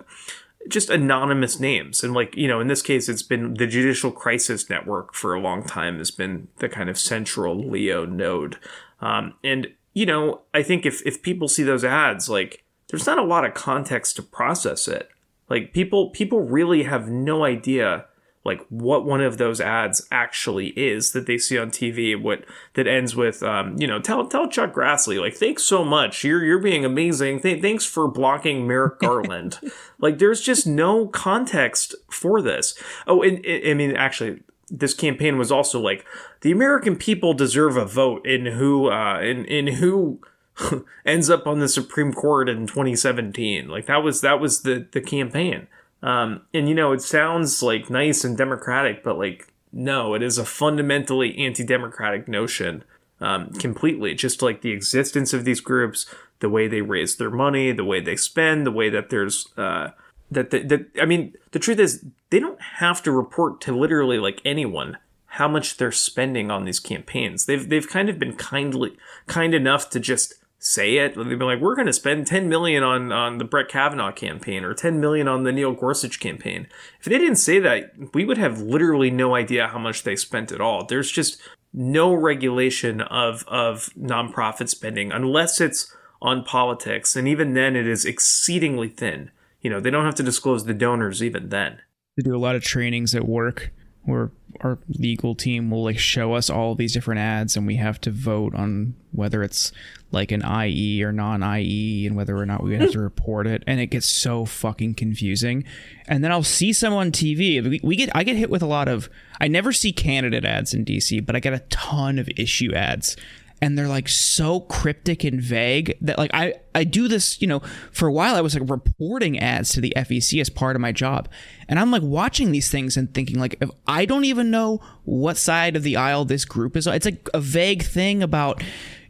just anonymous names. And like, you know, in this case it's been the Judicial Crisis Network for a long time has been the kind of central Leo node. Um, and you know, I think if if people see those ads, like there's not a lot of context to process it. Like people people really have no idea like what one of those ads actually is that they see on TV. What that ends with, um, you know, tell tell Chuck Grassley like, thanks so much. You're you're being amazing. Th- thanks for blocking Merrick [laughs] Garland. like, there's just no context for this. Oh, and, and I mean, actually, this campaign was also like the American people deserve a vote in who uh, in in who [laughs] ends up on the Supreme Court in 2017. Like that was that was the the campaign. Um, and you know, it sounds like nice and democratic, but like, no, it is a fundamentally anti democratic notion um, completely. Just like the existence of these groups, the way they raise their money, the way they spend, the way that there's, uh, that, the, that, I mean, the truth is, they don't have to report to literally like anyone how much they're spending on these campaigns. They've, they've kind of been kindly, kind enough to just say it. They'd be like, "We're going to spend 10 million on on the Brett Kavanaugh campaign or 10 million on the Neil Gorsuch campaign." If they didn't say that, we would have literally no idea how much they spent at all. There's just no regulation of of nonprofit spending unless it's on politics, and even then, it is exceedingly thin. You know, they don't have to disclose the donors even then. They do a lot of trainings at work where our legal team will like show us all these different ads and we have to vote on whether it's like an IE or non-IE and whether or not we have to [laughs] report it. And it gets so fucking confusing. And then I'll see someone on TV we, we get I get hit with a lot of I never see candidate ads in DC but I get a ton of issue ads and they're like so cryptic and vague that like I I do this, you know, for a while I was like reporting ads to the FEC as part of my job. And I'm like watching these things and thinking like if I don't even know what side of the aisle this group is it's like a vague thing about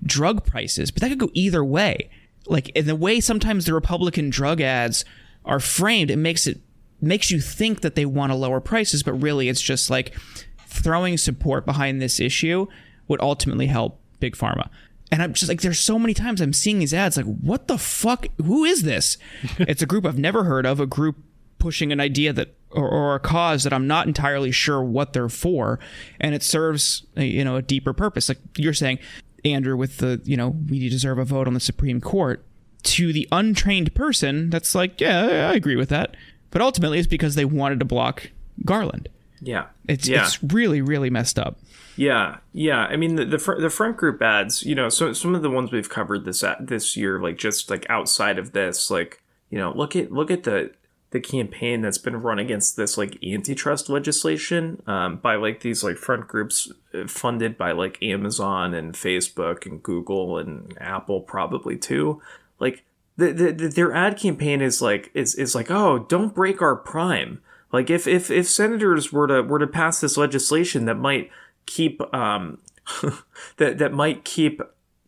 drug prices, but that could go either way. Like in the way sometimes the Republican drug ads are framed, it makes it makes you think that they want to lower prices, but really it's just like throwing support behind this issue would ultimately help big pharma. And I'm just like, there's so many times I'm seeing these ads, like, what the fuck? Who is this? [laughs] it's a group I've never heard of, a group pushing an idea that, or, or, a cause that I'm not entirely sure what they're for, and it serves, a, you know, a deeper purpose. Like you're saying, Andrew, with the, you know, we deserve a vote on the Supreme Court. To the untrained person, that's like, yeah, I agree with that. But ultimately, it's because they wanted to block Garland. Yeah, it's yeah. it's really really messed up. Yeah, yeah. I mean, the the, fr- the front group ads, you know, so some of the ones we've covered this at, this year, like just like outside of this, like you know, look at look at the the campaign that's been run against this like antitrust legislation um, by like these like front groups uh, funded by like Amazon and Facebook and Google and Apple probably too. Like the, the, the their ad campaign is like is is like oh don't break our prime. Like if if if senators were to were to pass this legislation that might keep um, [laughs] that that might keep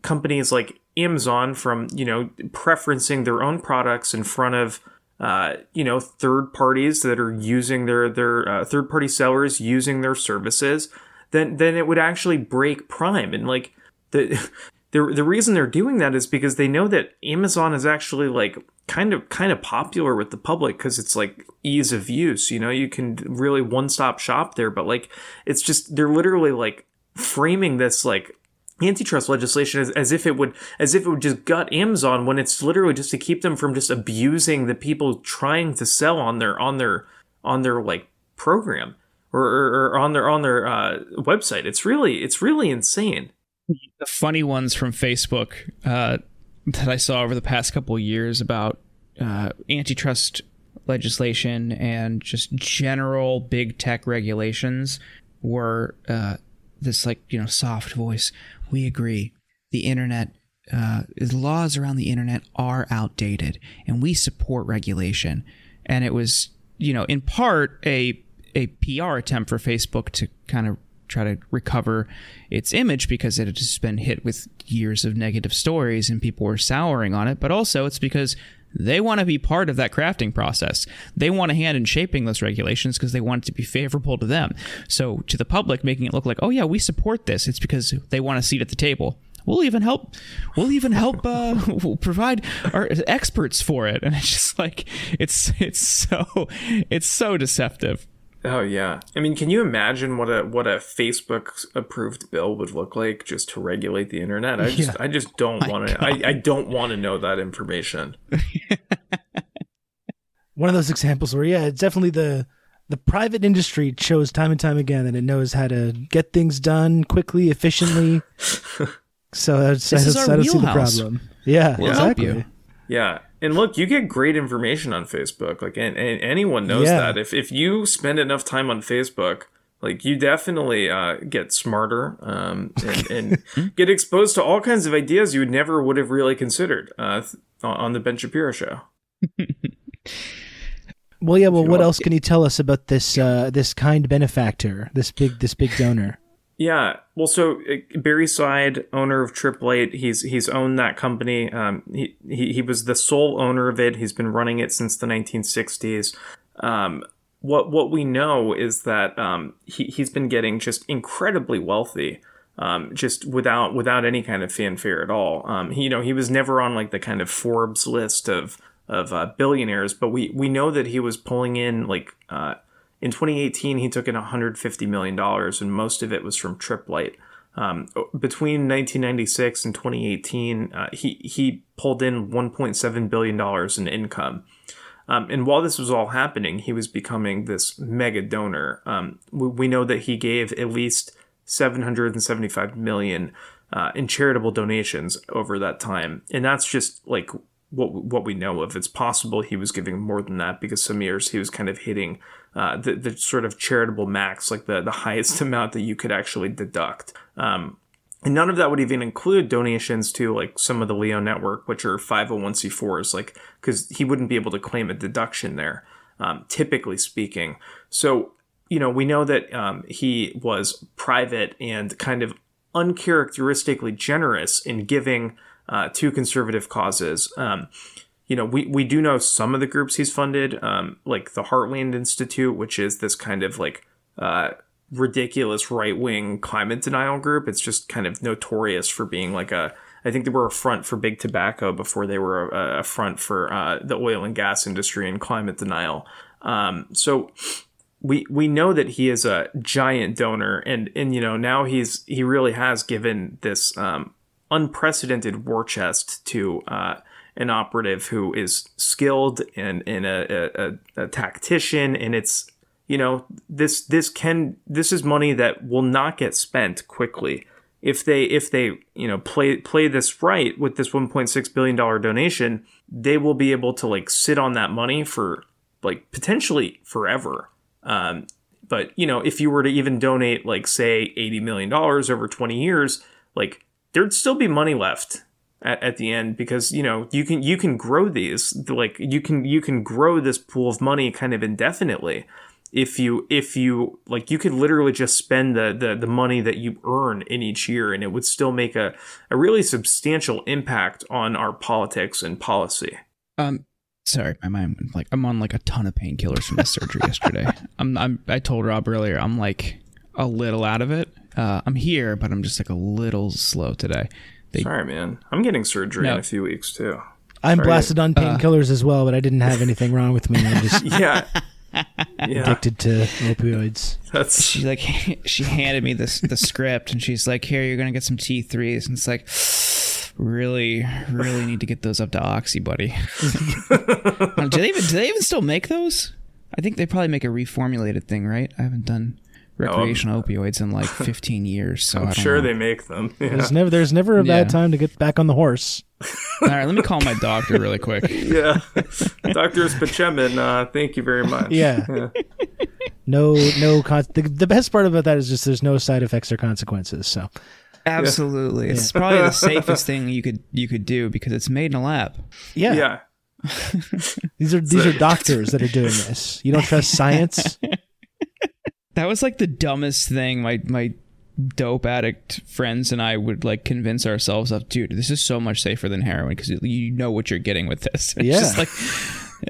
companies like Amazon from you know preferencing their own products in front of uh, you know third parties that are using their their uh, third party sellers using their services, then then it would actually break Prime and like the. [laughs] The, the reason they're doing that is because they know that Amazon is actually like kind of kind of popular with the public because it's like ease of use you know? You can really one-stop shop there but like it's just they're literally like framing this like antitrust legislation as, as if it would as if it would just gut amazon when it's literally just to keep them from just abusing the people trying to sell on their on their on their like program or, or, or on their on their uh, website. It's really it's really insane. The funny ones from facebook uh that I saw over the past couple years about uh, antitrust legislation and just general big tech regulations were uh, this like you know soft voice. We agree. The internet, uh, laws around the internet are outdated, and we support regulation. And it was you know in part a a PR attempt for Facebook to kind of try to recover its image because it had just been hit with years of negative stories and people were souring on it. But also, it's because they want to be part of that crafting process. They want a hand in shaping those regulations because they want it to be favorable to them. So, to the public, making it look like, oh, yeah, we support this, it's because they want a seat at the table. We'll even help. We'll even help uh, we'll [laughs] provide our experts for it, and it's just like it's it's so it's so deceptive. Oh yeah. I mean, can you imagine what a what a Facebook approved bill would look like just to regulate the internet? I just Yeah. I just don't want to I, I don't want to know that information. [laughs] One of those examples where, yeah, it's definitely the the private industry shows time and time again that it knows how to get things done quickly, efficiently. [laughs] so that's, This I is don't, our I don't see the problem. Yeah, We'll help exactly. you. Yeah. And look, you get great information on Facebook. Like and, and anyone knows Yeah. that. If if you spend enough time on Facebook, like you definitely uh, get smarter um, and, [laughs] and get exposed to all kinds of ideas you would never would have really considered uh, on the Ben Shapiro show. [laughs] Well, yeah. Well, what else can you tell us about this uh, this kind benefactor, this big this big donor? Yeah, well, so uh, Barre Seid, owner of Tripp Lite, he's he's owned that company. Um, he, he he was the sole owner of it. He's been running it since the 1960s. Um, what what we know is that um, he he's been getting just incredibly wealthy, um, just without without any kind of fanfare at all. Um, he, you know, he was never on like the kind of Forbes list of of uh, billionaires, but we we know that he was pulling in like. Uh, in 2018, he took in 150 million dollars, and most of it was from Tripp Lite. Um, between 1996 and 2018, uh, he he pulled in 1.7 billion dollars in income. Um, and while this was all happening, he was becoming this mega donor. Um, we, we know that he gave at least 775 million uh, in charitable donations over that time, and that's just like what what we know of. It's possible he was giving more than that because some years he was kind of hitting uh, the the sort of charitable max, like the the [laughs] highest amount that you could actually deduct. Um, and none of that would even include donations to like some of the Leo Network, which are 501c4s, like because he wouldn't be able to claim a deduction there, um, typically speaking. So, you know, we know that um, he was private and kind of uncharacteristically generous in giving uh, to conservative causes. Um, you know, we, we do know some of the groups he's funded, um, like the Heartland Institute, which is this kind of like uh, ridiculous right wing climate denial group. It's just kind of notorious for being like a. I think they were a front for big tobacco before they were a, a front for uh, the oil and gas industry and climate denial. Um, so we we know that he is a giant donor, and and you know now he's he really has given this um, unprecedented war chest to uh, an operative who is skilled and a, a, a tactician, and it's you know this this can this is money that will not get spent quickly. If they if they you know play play this right with this 1.6 billion dollar donation they will be able to like sit on that money for like potentially forever. Um, but you know if you were to even donate like say 80 million dollars over 20 years like there'd still be money left at, at the end because you know you can you can grow these like you can you can grow this pool of money kind of indefinitely if you if you like you could literally just spend the, the the money that you earn in each year and it would still make a, a really substantial impact on our politics and policy Um, sorry, my mind went like I'm on like a ton of painkillers from my surgery yesterday. [laughs] I'm, I'm I told Rob earlier I'm like a little out of it. Uh, I'm here, but I'm just like a little slow today. They, sorry man i'm getting surgery in a few weeks too I'm Sorry. blasted on painkillers as well, but I didn't have anything wrong with me. I'm just [laughs] yeah yeah addicted to opioids. that's she like [laughs] she handed me this the script and she's like, "Here, you're gonna get some T3s," and it's like. Really, really need to get those up to Oxy, buddy. [laughs] Uh, do they even do they even still make those? I think they probably make a reformulated thing, right? I haven't done recreational opioids in like [laughs] 15 years, so I i'm don't sure know. they make them [laughs] yeah. There's never there's never a bad Yeah. time to get back on the horse. All right, let me call my doctor really quick. [laughs] yeah dr spachemin uh thank you very much Yeah. No, no. Con- the, the best part about that is just there's no side effects or consequences. So Absolutely, it's probably the safest thing you could you could do because it's made in a lab. yeah, yeah these are these are doctors that are doing this. You don't trust science? That was like the dumbest thing my my dope addict friends and I would like convince ourselves of, dude, this is so much safer than heroin because you know what you're getting with this. [laughs] It's Yeah. just like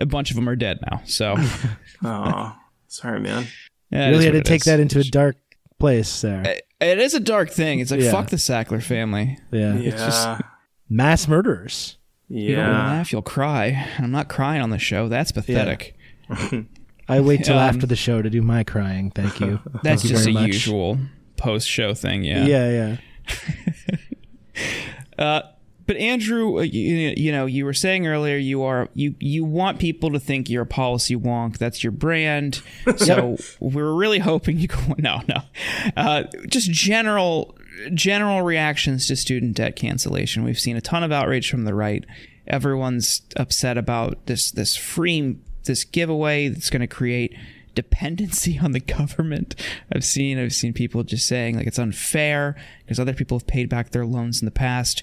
a bunch of them are dead now. So [laughs] Oh, sorry, man. yeah, really had to take is. that into a dark place there. It- it is a dark thing. It's like Yeah. fuck the Sackler family. Yeah. Yeah. Mass murderers. Yeah, You don't yeah. laugh, you'll cry. I'm not crying on the show. That's pathetic. [laughs] I wait till Um, after the show to do my crying. Thank you. [laughs] That's Thank you just a very much. usual post show thing. Yeah, yeah. Yeah. [laughs] uh, but Andrew, uh, you, you know, you were saying earlier you are you you want people to think you're a policy wonk. That's your brand. [laughs] So we're really hoping you go. No, no, uh, just general general reactions to student debt cancellation. We've seen a ton of outrage from the right. Everyone's upset about this this free this giveaway that's going to create dependency [laughs] on the government. I've seen I've seen people just saying like it's unfair because other people have paid back their loans in the past.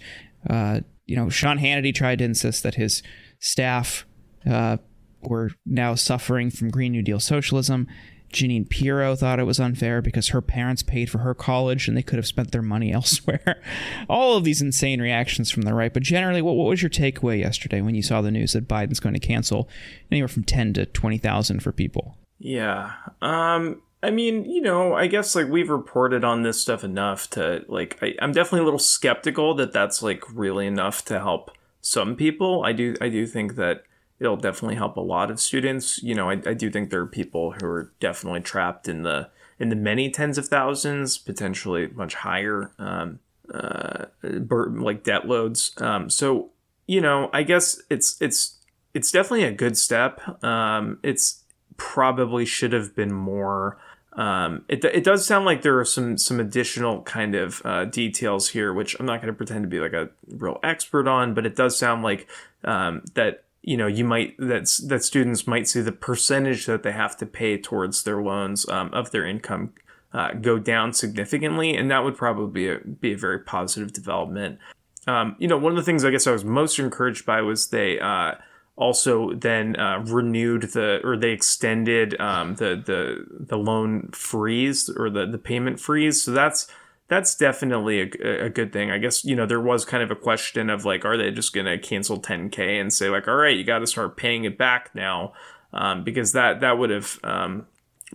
Uh, you know, Sean Hannity tried to insist that his staff uh, were now suffering from Green New Deal socialism. Jeanine Pirro thought it was unfair because her parents paid for her college and they could have spent their money [laughs] elsewhere. All of these insane reactions from the right. But generally, what, what was your takeaway yesterday when you saw the news that Biden's going to cancel anywhere from 10 to 20,000 for people? Yeah. Um I mean, you know, I guess like we've reported on this stuff enough to like I, I'm definitely a little skeptical that that's like really enough to help some people. I do I do think that it'll definitely help a lot of students. You know, I, I do think there are people who are definitely trapped in the in the many tens of thousands, potentially much higher um uh like debt loads. Um so, you know, I guess it's it's it's definitely a good step. Um it's probably should have been more. Um, it, it does sound like there are some some additional kind of uh, details here, which I'm not going to pretend to be like a real expert on, but it does sound like um, that you know you might that that students might see the percentage that they have to pay towards their loans um, of their income uh, go down significantly, and that would probably be a, be a very positive development. Um, you know, one of the things I guess I was most encouraged by was they uh, also then uh, renewed the or they extended um, the the the loan freeze or the the payment freeze. So that's that's definitely a, a good thing. I guess you know there was kind of a question of like, are they just going to cancel 10k and say like, all right, you got to start paying it back now, um, because that that would have um,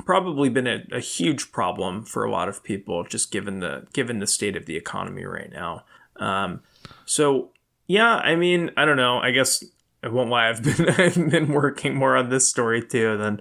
probably been a, a huge problem for a lot of people, just given the given the state of the economy right now. Um, so yeah, I mean, I don't know. I guess I won't lie. I've been [laughs] I've been working more on this story too than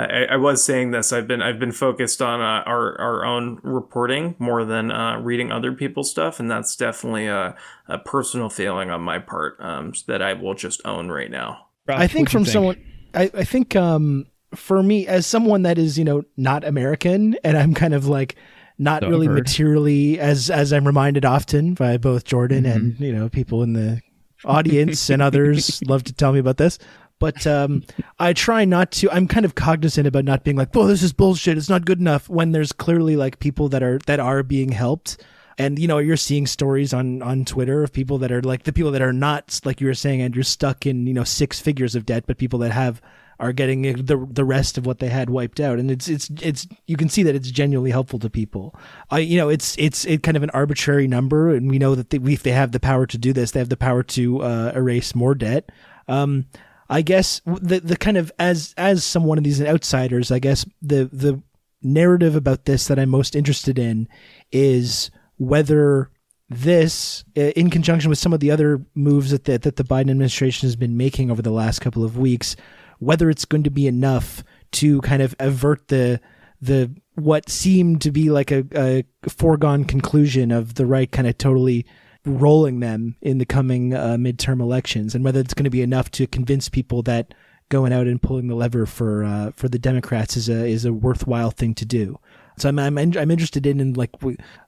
I, I was saying this. I've been I've been focused on uh, our our own reporting more than uh, reading other people's stuff, and that's definitely a, a personal failing on my part um, that I will just own right now. Rob, I think what'd you from someone, I, I think um, for me, as someone that is, you know, not American, and I'm kind of like not So I've really heard. materially, as as I'm reminded often by both Jordan Mm-hmm. and you know people in the audience and others [laughs] love to tell me about this. But um, I try not to. I'm kind of cognizant about not being like, "Oh, this is bullshit. It's not good enough." When there's clearly like people that are that are being helped, and you know you're seeing stories on on Twitter of people that are like the people that are not like you were saying, Andrew, stuck in you know six figures of debt, but people that have are getting the the rest of what they had wiped out, and it's it's it's you can see that it's genuinely helpful to people. I you know it's it's it kind of an arbitrary number, and we know that they, if they have the power to do this, they have the power to uh, erase more debt. Um, I guess the the kind of as as some one of these outsiders, I guess the the narrative about this that I'm most interested in is whether this, in conjunction with some of the other moves that the, that the Biden administration has been making over the last couple of weeks, whether it's going to be enough to kind of avert the the what seemed to be like a, a foregone conclusion of the right kind of totally rolling them in the coming uh, midterm elections, and whether it's going to be enough to convince people that going out and pulling the lever for uh, for the Democrats is a is a worthwhile thing to do. So I'm I'm, I'm interested in, in like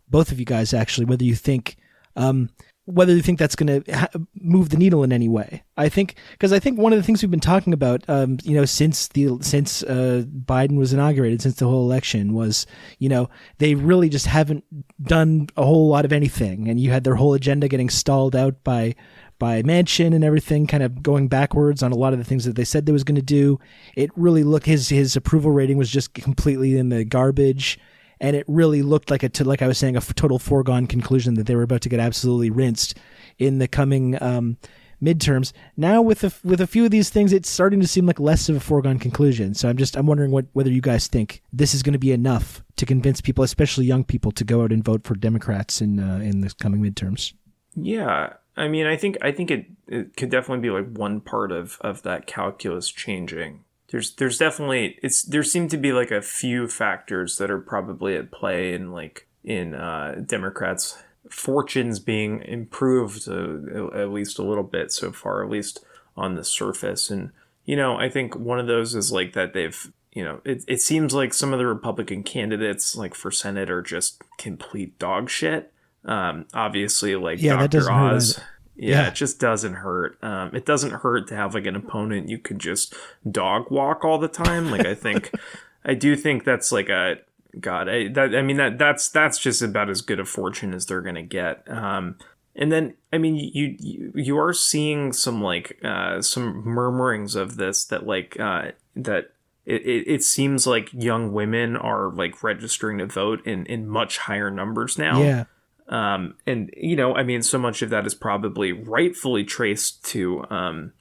both of you guys actually whether you think um, whether you think that's going to ha- move the needle in any way. I think because I think one of the things we've been talking about, um, you know, since the since uh, Biden was inaugurated, since the whole election was, you know, they really just haven't done a whole lot of anything, and you had their whole agenda getting stalled out by by Manchin and everything, kind of going backwards on a lot of the things that they said they was going to do. It really looked his his approval rating was just completely in the garbage and it really looked like a t- like I was saying a total foregone conclusion that they were about to get absolutely rinsed in the coming um, midterms. Now with a, with a few of these things, it's starting to seem like less of a foregone conclusion. So I'm just I'm wondering what whether you guys think this is going to be enough to convince people, especially young people, to go out and vote for Democrats in uh, in the coming midterms. Yeah, I mean, I think I think it, it could definitely be like one part of of that calculus changing. There's there's definitely it's there seem to be like a few factors that are probably at play in like in uh, Democrats' fortunes being improved uh, at least a little bit so far, at least on the surface. And you know, I think one of those is like that they've you know it, it seems like some of the Republican candidates like for Senate are just complete dog shit. Um, obviously, like Yeah, that Dr. Oz. Yeah, Yeah. it just doesn't hurt. Um, it doesn't hurt to have like an opponent you could just dog walk all the time. Like I think, [laughs] I do think that's like a God. I that I mean that that's that's just about as good a fortune as they're gonna get. Um, and then I mean you you you are seeing some like uh, some murmurings of this that like uh, that. It, it, it seems like young women are like registering to vote in, in much higher numbers now. Yeah. Um, and you know, I mean, so much of that is probably rightfully traced to um,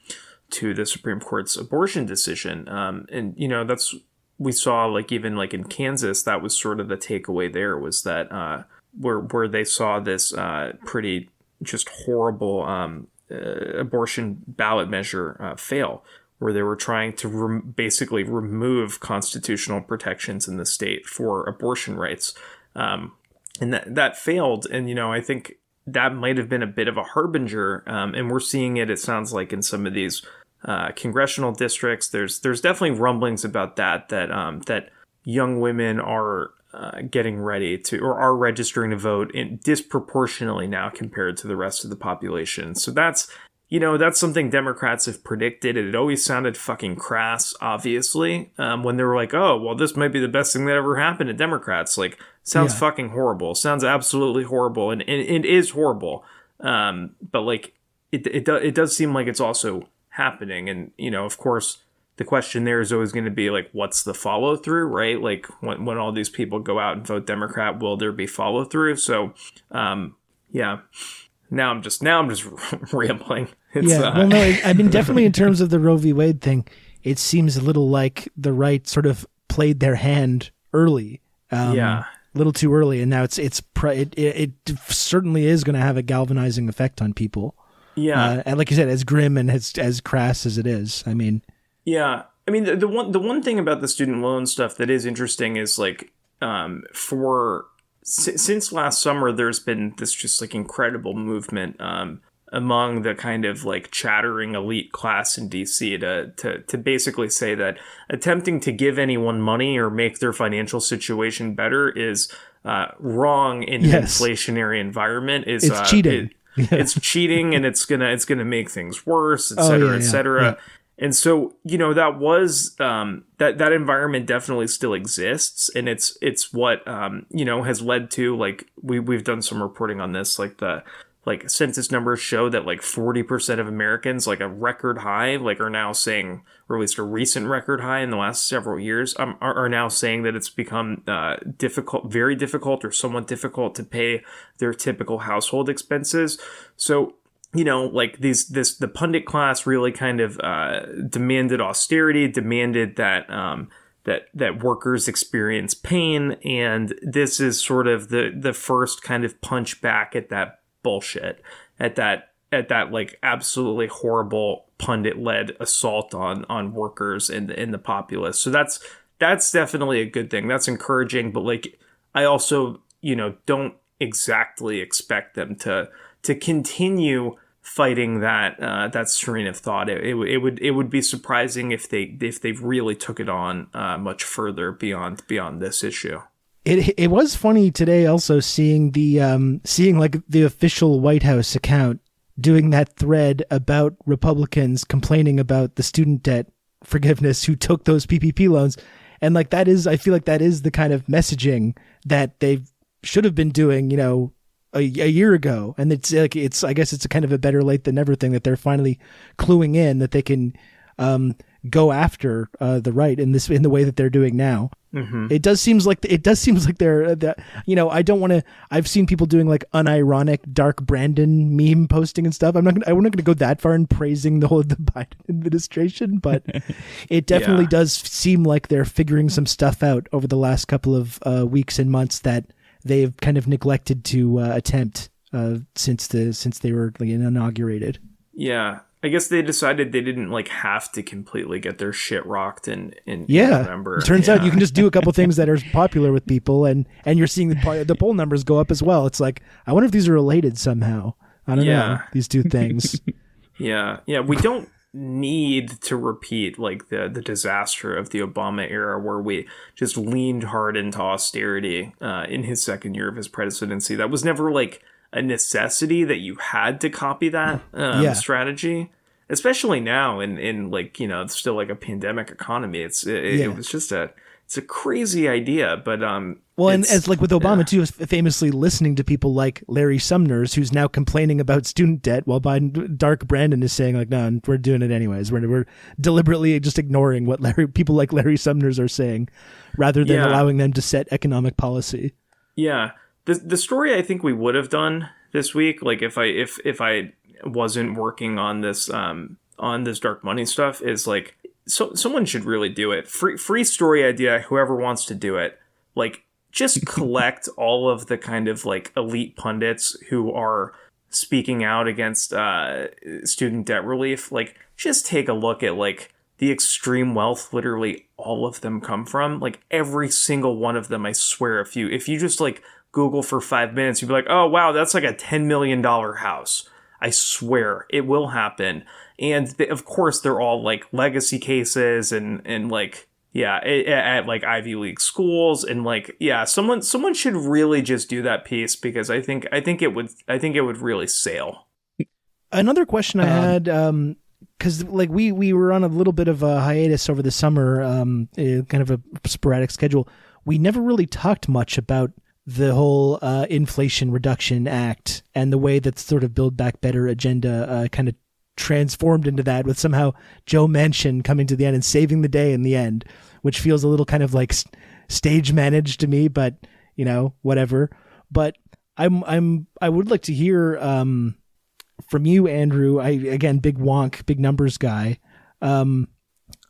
to the Supreme Court's abortion decision. Um, and you know, that's we saw like even like in Kansas, that was sort of the takeaway. There was that uh, where where they saw this uh, pretty just horrible um, uh, abortion ballot measure uh, fail. Where they were trying to rem- basically remove constitutional protections in the state for abortion rights, um, and that that failed. And you know, I think that might have been a bit of a harbinger. Um, and we're seeing it. It sounds like in some of these uh, congressional districts, there's there's definitely rumblings about that that um, that young women are uh, getting ready to or are registering to vote in disproportionately now compared to the rest of the population. So that's you know that's something Democrats have predicted. It always sounded fucking crass, obviously, um, when they were like, "Oh, well, this might be the best thing that ever happened to Democrats." Like, sounds Yeah. fucking horrible. Sounds absolutely horrible, and, and it is horrible. Um, but like, it it, do, it does seem like it's also happening, and you know, of course, the question there is always going to be like, what's the follow through, right? Like, when when all these people go out and vote Democrat, will there be follow through? So, um, yeah. Now I'm just now I'm just [laughs] rambling. It's, yeah. uh, well, no, I mean, definitely in [laughs] terms of the Roe v. Wade thing, it seems a little like the right sort of played their hand early. Um, Yeah. A little too early, and now it's it's pre- it, it, it certainly is going to have a galvanizing effect on people. yeah. Uh, and like you said, as grim and as as crass as it is, I mean, Yeah, I mean the, the one the one thing about the student loan stuff that is interesting is like um, for si- since last summer, there's been this just like incredible movement um, among the kind of like chattering elite class in DC to to to basically say that attempting to give anyone money or make their financial situation better is uh, wrong in an Yes. inflationary environment. Is It's uh, cheating. it- it's [laughs] cheating and it's gonna it's gonna make things worse, et Oh, cetera, yeah, et cetera. yeah. And so, you know, that was um, that that environment definitely still exists, and it's it's what um, you know has led to like we we've done some reporting on this, like the like census numbers show that like 40% of Americans, like a record high, like are now saying, or at least a recent record high in the last several years, um, are, are now saying that it's become uh, difficult, very difficult or somewhat difficult to pay their typical household expenses. So you know, like these, this, the pundit class really kind of uh, demanded austerity, demanded that um, that that workers experience pain, and this is sort of the the first kind of punch back at that bullshit, at that at that like absolutely horrible pundit led assault on on workers and in the populace. So that's that's definitely a good thing. That's encouraging, but like I also you know don't exactly expect them to to continue fighting that uh, that strain of thought. It, it, it would it would be surprising if they if they really took it on uh, much further beyond beyond this issue. it it was funny today also seeing the um seeing like the official White House account doing that thread about Republicans complaining about the student debt forgiveness who took those PPP loans and like that is I feel like that is the kind of messaging that they should have been doing, you know, a, a year ago and it's like it's I guess it's a kind of a better late than never thing that they're finally cluing in that they can um go after uh, the right in this in the way that they're doing now. Mm-hmm. It does seems like it does seems like they're uh, that you know I don't want to. I've seen people doing like unironic Dark Brandon meme posting and stuff. I'm not gonna, I'm not going to go that far in praising the whole [laughs] the Biden administration, but [laughs] it definitely yeah. does seem like they're figuring some stuff out over the last couple of uh, weeks and months that they've kind of neglected to uh, attempt uh, since the since they were like, inaugurated. Yeah, I guess they decided they didn't like have to completely get their shit rocked in in yeah. November. It turns yeah. out you can just do a couple things that are [laughs] popular with people, and and you're seeing the the poll numbers go up as well. It's like I wonder if these are related somehow. I don't yeah. know these two things. [laughs] yeah, yeah. We don't need to repeat like the the disaster of the Obama era, where we just leaned hard into austerity uh, in his second year of his presidency. That was never like a necessity that you had to copy that um, yeah. strategy especially now in in like you know it's still like a pandemic economy it's it, yeah. it was just a it's a crazy idea but um well and as like with obama yeah. too famously listening to people like larry Summers, who's now complaining about student debt while biden dark brandon is saying like no we're doing it anyways we're, we're deliberately just ignoring what larry people like larry Summers are saying rather than yeah. allowing them to set economic policy yeah the the story I think we would have done this week, like if I if if I wasn't working on this um on this dark money stuff, is like so someone should really do it. Free free story idea. Whoever wants to do it, like just [laughs] collect all of the kind of like elite pundits who are speaking out against uh, student debt relief. Like just take a look at like the extreme wealth literally all of them come from like every single one of them i swear if you if you just like Google for five minutes, you'd be like, oh, wow, that's like a $10 million house. I swear it will happen. And they, of course, they're all like legacy cases and, and like, yeah, at, at like Ivy League schools and like, yeah, someone, someone should really just do that piece because I think, I think it would, I think it would really sail. Another question I um, had, um, because like we we were on a little bit of a hiatus over the summer, um, kind of a sporadic schedule. We never really talked much about the whole uh, Inflation Reduction Act and the way that sort of Build Back Better agenda uh, kind of transformed into that with somehow Joe Manchin coming to the end and saving the day in the end, which feels a little kind of like stage managed to me, but you know, whatever. But I'm I'm I would like to hear um, from you, Andrew. I again, big wonk, big numbers guy, um,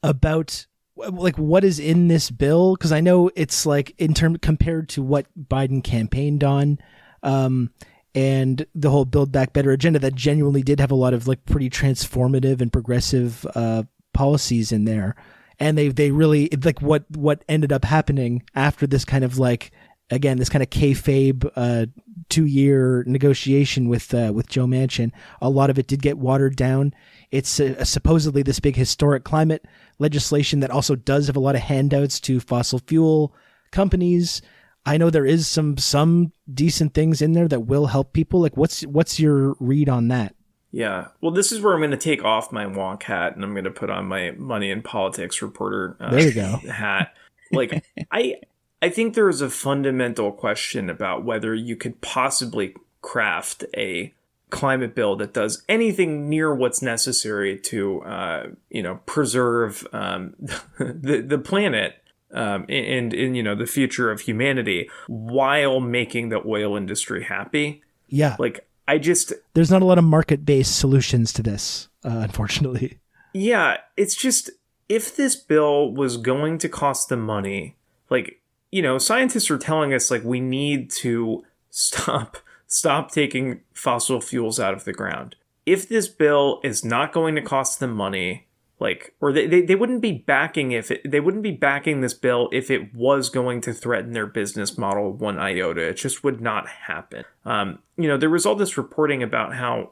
about like what is in this bill because i know it's like in term compared to what biden campaigned on um, and the whole build back better agenda that genuinely did have a lot of like pretty transformative and progressive uh, policies in there and they they really like what what ended up happening after this kind of like again this kind of kayfabe uh, two year negotiation with uh, with Joe Manchin. A lot of it did get watered down. It's uh, supposedly this big historic climate legislation that also does have a lot of handouts to fossil fuel companies. I know there is some some decent things in there that will help people. Like what's what's your read on that? Yeah. Well, this is where I'm going to take off my wonk hat and I'm going to put on my money and politics reporter uh, there you go. [laughs] hat. Like I I think there is a fundamental question about whether you could possibly craft a climate bill that does anything near what's necessary to, uh, you know, preserve um, [laughs] the the planet um, and, in you know the future of humanity while making the oil industry happy. Yeah, like I just there's not a lot of market based solutions to this, uh, unfortunately. Yeah, it's just if this bill was going to cost them money, like you know, scientists are telling us like we need to stop stop taking fossil fuels out of the ground. If this bill is not going to cost them money, like or they, they, they wouldn't be backing if it, they wouldn't be backing this bill if it was going to threaten their business model one iota. It just would not happen. Um, you know there was all this reporting about how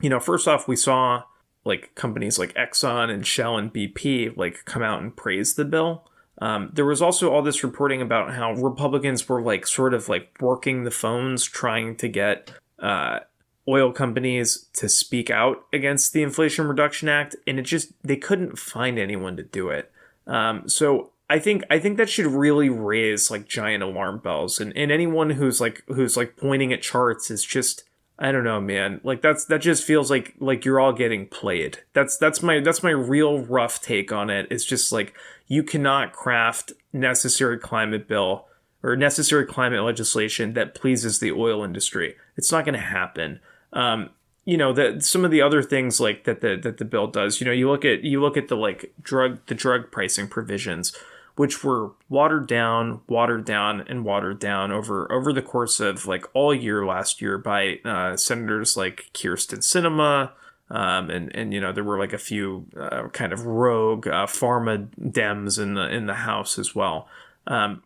you know first off we saw like companies like exxon and shell and bp like come out and praise the bill. Um, there was also all this reporting about how Republicans were like sort of like working the phones trying to get uh, oil companies to speak out against the Inflation Reduction Act, and it just they couldn't find anyone to do it. Um, so I think I think that should really raise like giant alarm bells, and, and anyone who's like who's like pointing at charts is just I don't know, man. Like that's that just feels like like you're all getting played. That's that's my that's my real rough take on it. It's just like you cannot craft necessary climate bill or necessary climate legislation that pleases the oil industry. It's not going to happen. Um, you know that some of the other things like that the that the bill does. You know, you look at you look at the like drug the drug pricing provisions which were watered down, watered down, and watered down over over the course of like all year last year by uh, senators like Kyrsten Sinema. Um, and and you know there were like a few uh, kind of rogue uh, pharma Dems in the in the House as well. Um,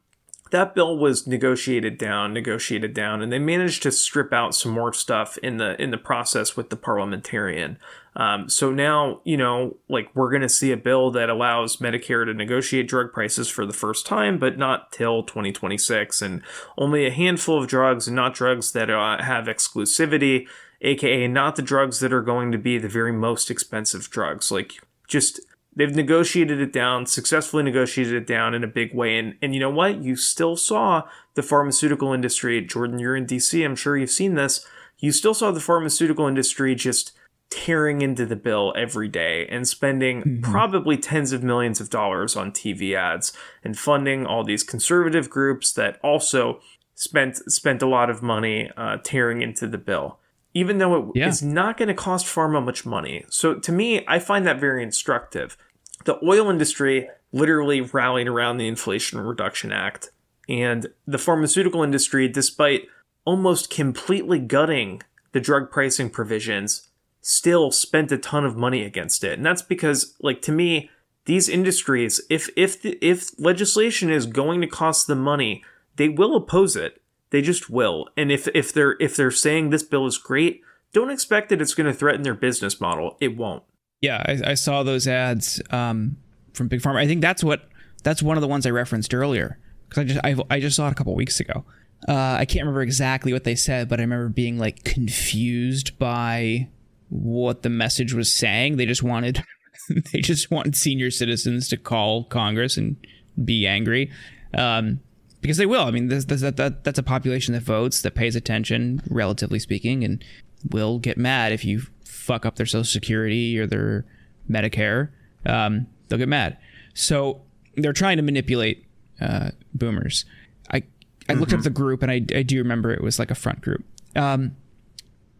that bill was negotiated down, negotiated down, and they managed to strip out some more stuff in the in the process with the parliamentarian. Um, so now, you know, like we're going to see a bill that allows Medicare to negotiate drug prices for the first time, but not till 2026, and only a handful of drugs, and not drugs that uh, have exclusivity, aka not the drugs that are going to be the very most expensive drugs. Like just they've negotiated it down, successfully negotiated it down in a big way. And and you know what? You still saw the pharmaceutical industry. Jordan, you're in DC. I'm sure you've seen this. You still saw the pharmaceutical industry just tearing into the bill every day and spending mm-hmm. probably tens of millions of dollars on TV ads and funding all these conservative groups that also spent spent a lot of money uh, tearing into the bill even though it yeah. is not going to cost pharma much money. So to me, I find that very instructive the oil industry literally rallied around the Inflation Reduction Act. And the pharmaceutical industry, despite almost completely gutting the drug pricing provisions, still spent a ton of money against it. And that's because, like, to me, these industries, if if the, if legislation is going to cost them money, they will oppose it. They just will. And if if they're if they're saying this bill is great, don't expect that it's going to threaten their business model. It won't. Yeah, I, I saw those ads um, from Big Pharma. I think that's what that's one of the ones I referenced earlier because I just I, I just saw it a couple weeks ago. Uh, I can't remember exactly what they said, but I remember being like confused by what the message was saying. They just wanted [laughs] they just wanted senior citizens to call Congress and be angry. Um, because they will. I mean, this, this, that, that, that's a population that votes, that pays attention, relatively speaking, and will get mad if you fuck up their Social Security or their Medicare, um, they'll get mad. So they're trying to manipulate uh, boomers. I I looked mm-hmm. up the group and I, I do remember it was like a front group. Um,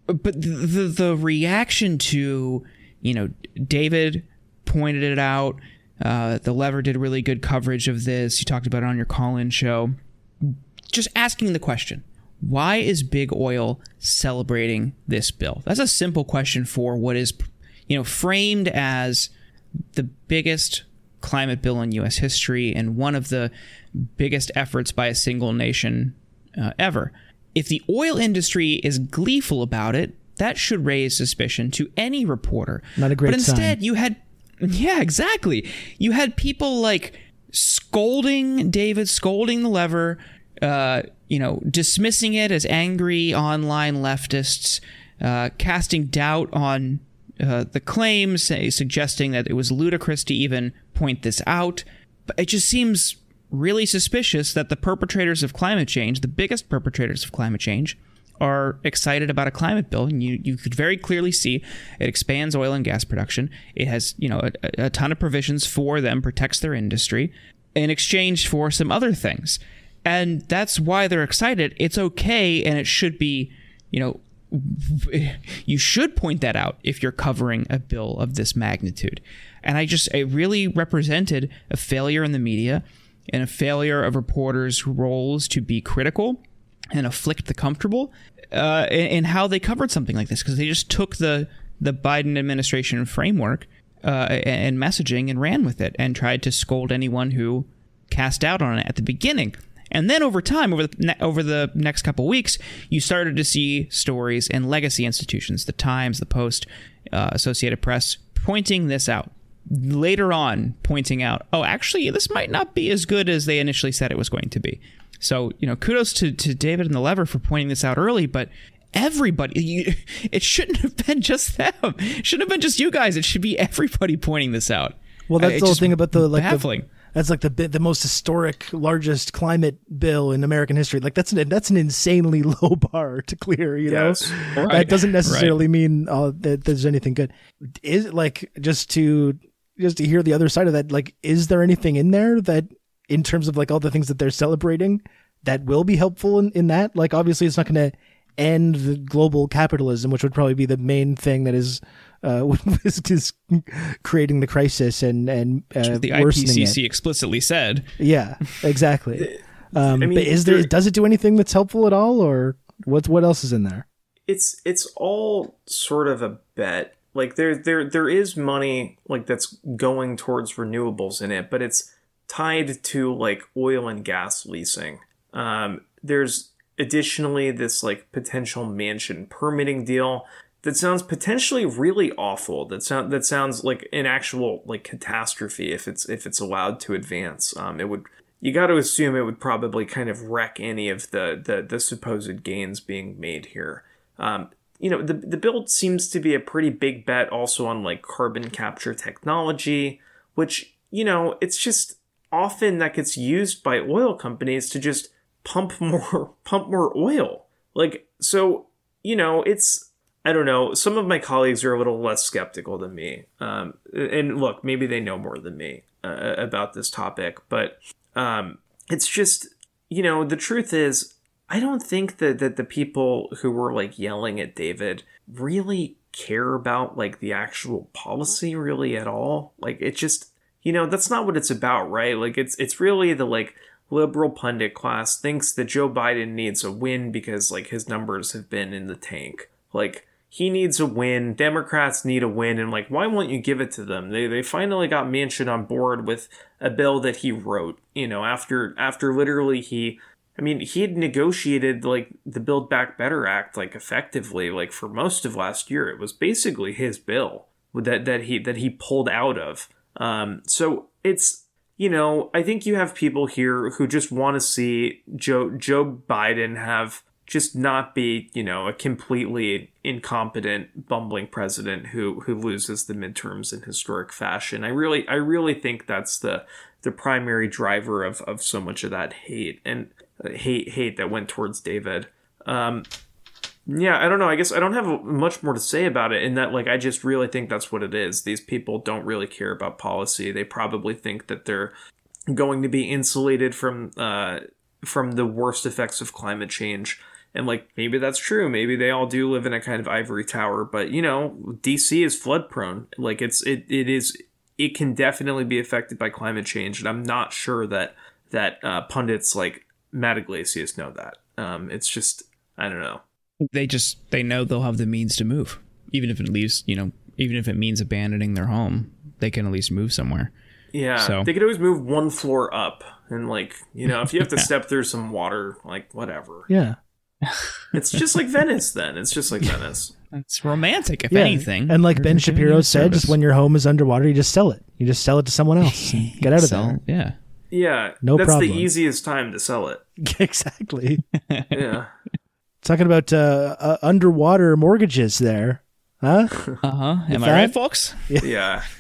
but the, the the reaction to you know David pointed it out. Uh, the lever did really good coverage of this. You talked about it on your call-in show. Just asking the question: why is big oil celebrating this bill? That's a simple question for what is, you know, framed as the biggest climate bill in U.S. history and one of the biggest efforts by a single nation uh, ever. If the oil industry is gleeful about it, that should raise suspicion to any reporter. Not a great But instead, sign. you had, yeah, exactly. You had people like scolding David, scolding the lever, uh, you know, dismissing it as angry online leftists, uh, casting doubt on uh, the claims, say, suggesting that it was ludicrous to even point this out. But it just seems really suspicious that the perpetrators of climate change, the biggest perpetrators of climate change, are excited about a climate bill, and you, you could very clearly see it expands oil and gas production. It has you know a, a ton of provisions for them, protects their industry, in exchange for some other things and that's why they're excited. It's okay, and it should be, you know, [laughs] you should point that out if you're covering a bill of this magnitude. And I just, it really represented a failure in the media and a failure of reporters' roles to be critical and afflict the comfortable uh, in, in, how they covered something like this because they just took the the Biden administration framework uh, and messaging and ran with it and tried to scold anyone who cast doubt on it at the beginning. And then over time, over the ne- over the next couple weeks, you started to see stories in legacy institutions, the Times, the Post, uh, Associated Press, pointing this out. Later on, pointing out, oh, actually, this might not be as good as they initially said it was going to be. So, you know, kudos to, to David and the Lever for pointing this out early, but everybody, [laughs] you, it shouldn't have been just them. It shouldn't have been just you guys. It should be everybody pointing this out. Well, that's the whole thing about the like baffling. The, That's like the the most historic, largest climate bill in American history. Like that's an that's an insanely [laughs] low bar to clear. You Yes. know, Right. that doesn't necessarily mean uh, that there's anything good. Is it like just to just to hear the other side of that? Like, is there anything in there that, in terms of like all the things that they're celebrating, that will be helpful in, in that? Like, obviously, it's not going to end the global capitalism, which would probably be the main thing that is uh, [laughs] is, is creating the crisis and and uh, the worsening it. IPCC explicitly said. Yeah, exactly. [laughs] Um, I mean, but is there, there- does it do anything that's helpful at all, or what? What else is in there? it's it's all sort of a bet. Like there there there is money like that's going towards renewables in it, but it's tied to like oil and gas leasing. Um, there's additionally this like potential Manchin permitting deal that sounds potentially really awful. That sound that sounds like an actual like catastrophe if it's if it's allowed to advance. Um, it would you got to assume it would probably kind of wreck any of the the, the supposed gains being made here. Um, you know, the the build seems to be a pretty big bet also on like carbon capture technology, which you know it's just often that gets used by oil companies to just pump [laughs] more pump more oil. Like so, you know, it's I don't know. Some of my colleagues are a little less skeptical than me. Um, and look, maybe they know more than me uh, about this topic, but um, it's just you know the truth is I don't think that that the people who were like yelling at David really care about like the actual policy really at all. Like it just you know that's not what it's about, right? Like it's it's really the like liberal pundit class thinks that Joe Biden needs a win because like his numbers have been in the tank. Like he needs a win. Democrats need a win, and like, why won't you give it to them? They they finally got Manchin on board with a bill that he wrote. You know, after after literally he, I mean, he had negotiated like the Build Back Better Act like effectively like for most of last year. It was basically his bill that that he that he pulled out of. Um, so it's you know, I think you have people here who just want to see Joe Joe Biden have just not be, you know, a completely incompetent, bumbling president who who loses the midterms in historic fashion. I really I really think that's the the primary driver of of so much of that hate and uh, hate hate that went towards David. Um, yeah, I don't know. I guess I don't have much more to say about it in that, like, I just really think that's what it is. These people don't really care about policy. They probably think that they're going to be insulated from uh, from the worst effects of climate change. And like maybe that's true. Maybe they all do live in a kind of ivory tower. But you know, DC is flood prone. Like it's it it is it can definitely be affected by climate change. And I'm not sure that that uh, pundits like Matt Yglesias know that. Um, it's just I don't know. They just they know they'll have the means to move, even if it leaves you know, even if it means abandoning their home, they can at least move somewhere. Yeah, So- they could always move one floor up, and like you know, if you have to [laughs] step through some water, like whatever. Yeah, [laughs] It's just like Venice. Then it's just like Venice. It's romantic, if yeah. anything. And like You're- Ben Shapiro a said, just when your home is underwater, you just sell it. You just sell it to someone else and [laughs] get out of Sell- Yeah. Yeah, No that's problem. the easiest time to sell it. exactly. Yeah, Talking about uh, uh, underwater mortgages there, huh? [laughs] Uh huh. Am I right, folks? yeah. [laughs]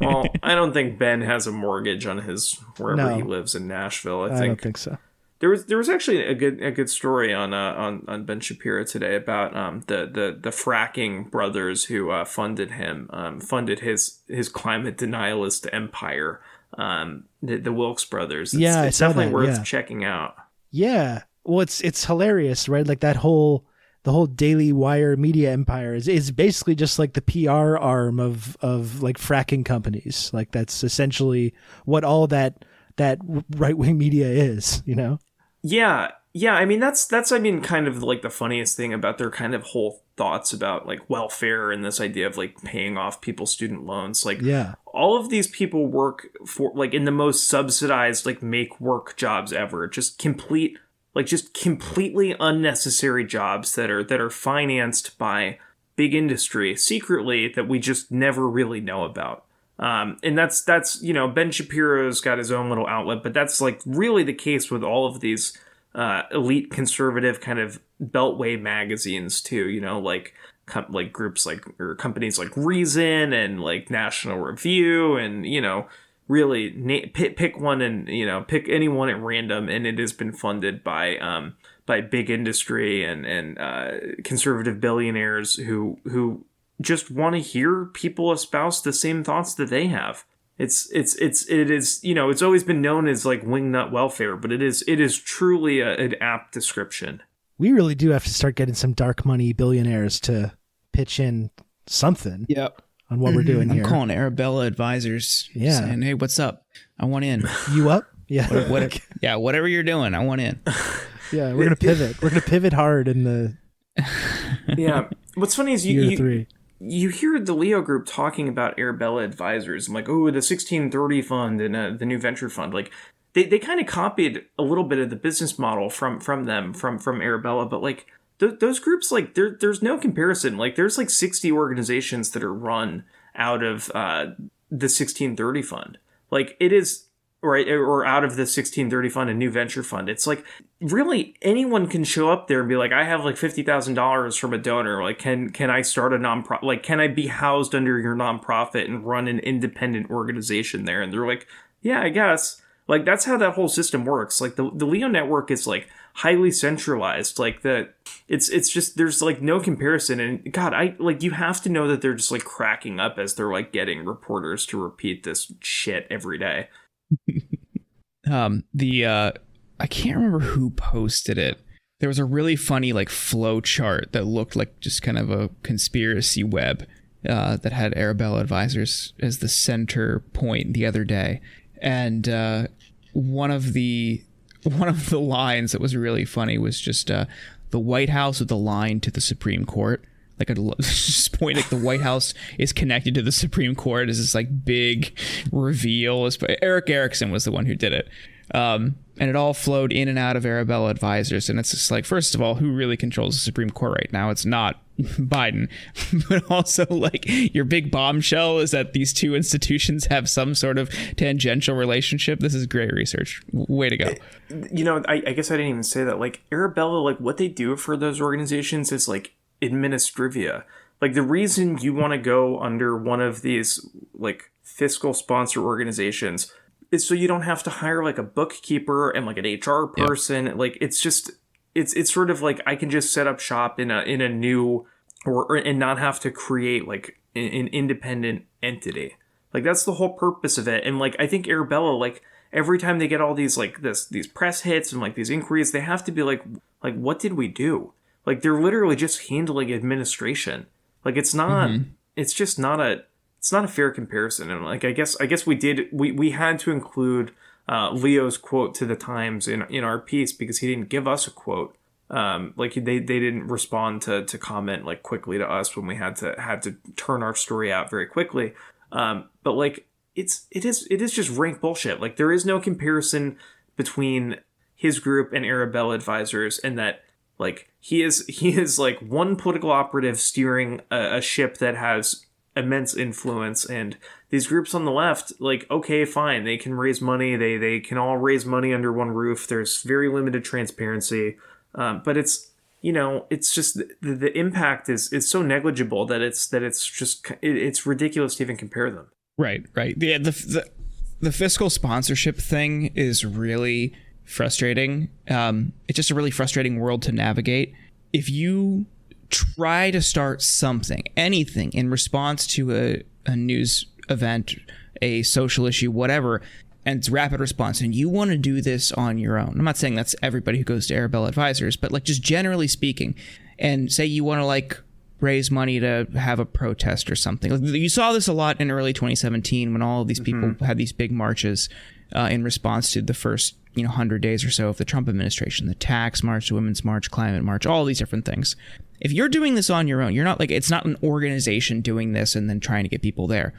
Well, I don't think Ben has a mortgage on his wherever No. he lives in Nashville. I I don't think think so. There was there was actually a good a good story on uh, on on Ben Shapiro today about um the the the fracking brothers who uh, funded him um funded his his climate denialist empire um the, the Wilks brothers. It's, Yeah, I it's saw definitely that, worth yeah. checking out. Yeah. Well, it's it's hilarious, right? Like that whole the whole Daily Wire media empire is is basically just like the PR arm of of like fracking companies. Like that's essentially what all that that right wing media is. You know? Yeah, yeah. I mean, that's that's I mean, kind of like the funniest thing about their kind of whole thoughts about like welfare and this idea of like paying off people's student loans. Like, Yeah. all of these people work for like in the most subsidized like make work jobs ever. Just complete like just completely unnecessary jobs that are that are financed by big industry secretly that we just never really know about. Um, and that's that's you know Ben Shapiro's got his own little outlet, but that's like really the case with all of these uh, elite conservative kind of beltway magazines too. You know, like com- like groups like or companies like Reason and like National Review, and you know really na- pick, pick one and you know pick anyone at random, and it has been funded by um, by big industry and and uh, conservative billionaires who who just want to hear people espouse the same thoughts that they have. It's it's it's it is you know it's always been known as like wingnut welfare, but it is it is truly a, an apt description. We really do have to start getting some dark money billionaires to pitch in something Yep. On what we're doing [clears throat] I'm here. calling Arabella Advisors. Yeah. Saying, hey, what's up? I want in. [laughs] You up? [laughs] Yeah. What, what, [laughs] yeah, whatever you're doing, I want in. yeah, we're gonna pivot. We're gonna pivot hard in the Yeah. What's funny is you you, three. you hear the Leo group talking about Arabella Advisors. I'm like, oh, the 1630 fund and uh, the new venture fund. Like, they, they kind of copied a little bit of the business model from from them from from Arabella, but like th- those groups, like there there's no comparison. Like, there's like 60 organizations that are run out of uh, the 1630 fund. Like, it is right or out of the 1630 fund a new venture fund. It's like really anyone can show up there and be like i have like $50000 from a donor. Like can can i start a nonprofit like can i be housed under your nonprofit and run an independent organization there? And they're like yeah i guess. Like that's how that whole system works. Like the, the leo network is like highly centralized. Like that it's it's just there's like no comparison and god i like you have to know that they're just like cracking up as they're like getting reporters to repeat this shit every day. [laughs] Um the uh i can't remember who posted it. There was a really funny like flow chart that looked like just kind of a conspiracy web uh, that had Arabella Advisors as the center point the other day, and uh, one of the [laughs] one of the lines that was really funny was just uh, the White House with the line to the Supreme Court. Like a [laughs] just point like the White House is connected to the Supreme Court is this like big reveal. Erick Erickson was the one who did it. Um, and it all flowed in and out of Arabella advisors. And it's just like, first of all, who really controls the Supreme Court right now? It's not Biden, [laughs] but also like your big bombshell is that these two institutions have some sort of tangential relationship. This is great research. Way to go. Eh, you know, I, I guess I didn't even say that. Like Arabella, like what they do for those organizations is like administrivia. Like the reason you want to go under one of these like fiscal sponsor organizations is so you don't have to hire like a bookkeeper and like an HR person. Like it's just it's it's sort of like I can just set up shop in a in a new or, or and not have to create like an, an independent entity. Like that's the whole purpose of it. And like I think Arabella like every time they get all these like this these press hits and like these inquiries, they have to be like like what did we do? Like they're literally just handling administration. Like it's not mm-hmm. it's just not a it's not a fair comparison. And like I guess I guess we did we we had to include uh, Leo's quote to the Times in in our piece because he didn't give us a quote. Um, like they they didn't respond to to comment like quickly to us when we had to had to turn our story out very quickly. Um, but like it's it is it is just rank bullshit. Like there is no comparison between his group and Arabella advisors, and that like he is [laughs] he is like one political operative steering a, a ship that has immense influence. And these groups on the left like okay fine. They can raise money. They they can all raise money under one roof. There's very limited transparency um, but it's you know it's just the, the impact is is so negligible that it's that it's just it, it's ridiculous to even compare them. Right right. Yeah the, the the fiscal sponsorship thing is really frustrating. Um it's just a really frustrating world to navigate. If you try to start something, anything in response to a, a news event, a social issue, whatever, and it's rapid response, and you want to do this on your own. I'm not saying that's everybody who goes to Arabella Advisors, but like just generally speaking, and say you want to like raise money to have a protest or something. You saw this a lot in early 2017 when all of these people mm-hmm. had these big marches uh, in response to the first you know 100 days or so of the Trump administration, the tax march, the women's march, climate march, all these different things if you're doing this on your own, you're not like it's not an organization doing this and then trying to get people there.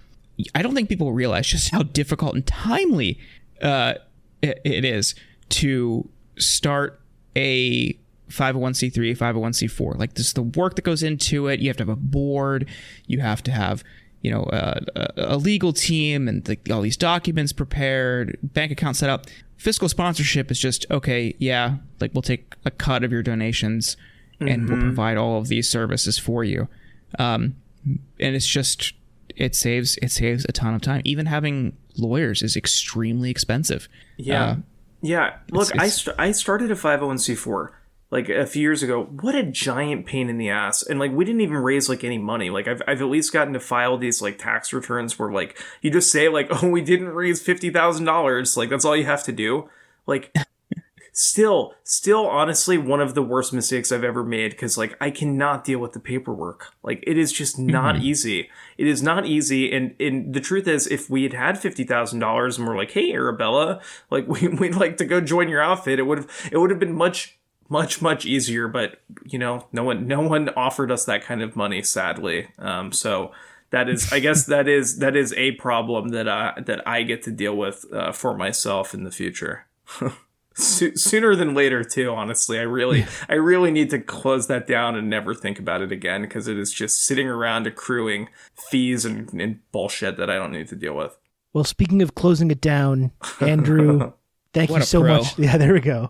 I don't think people realize just how difficult and timely uh, it, it is to start a 501c3, 501c4. Like this, the work that goes into it. You have to have a board. You have to have you know uh, a, legal team and the, all these documents prepared, bank account set up. Fiscal sponsorship is just okay. Yeah, like we'll take a cut of your donations and mm-hmm. will provide all of these services for you. Um, and it's just it saves it saves a ton of time. Even having lawyers is extremely expensive. Yeah. Uh, yeah. Look, it's- I, st- I started a 501c4 like a few years ago. What a giant pain in the ass. And like, we didn't even raise like any money. Like, I've, I've at least gotten to file these like tax returns where like you just say, like, [laughs] oh, we didn't raise $50,000. Like, that's all you have to do. Like, still still honestly one of the worst mistakes i've ever made because like i cannot deal with the paperwork. Like it is just not easy. It is not easy and and the truth is if we had had $50000 and we're like hey arabella like [laughs] we, we'd like to go join your outfit it would have it would have been much much much easier but you know no one no one offered us that kind of money sadly. Um so that is i guess that is that is a problem that i that i get to deal with uh, for myself in the future [laughs] so- sooner than later too honestly i really i really need to close that down and never think about it again because it is just sitting around accruing fees and, and bullshit that i don't need to deal with Well, speaking of closing it down, Andrew, [laughs] thank What you so pro. much. Yeah, there we go.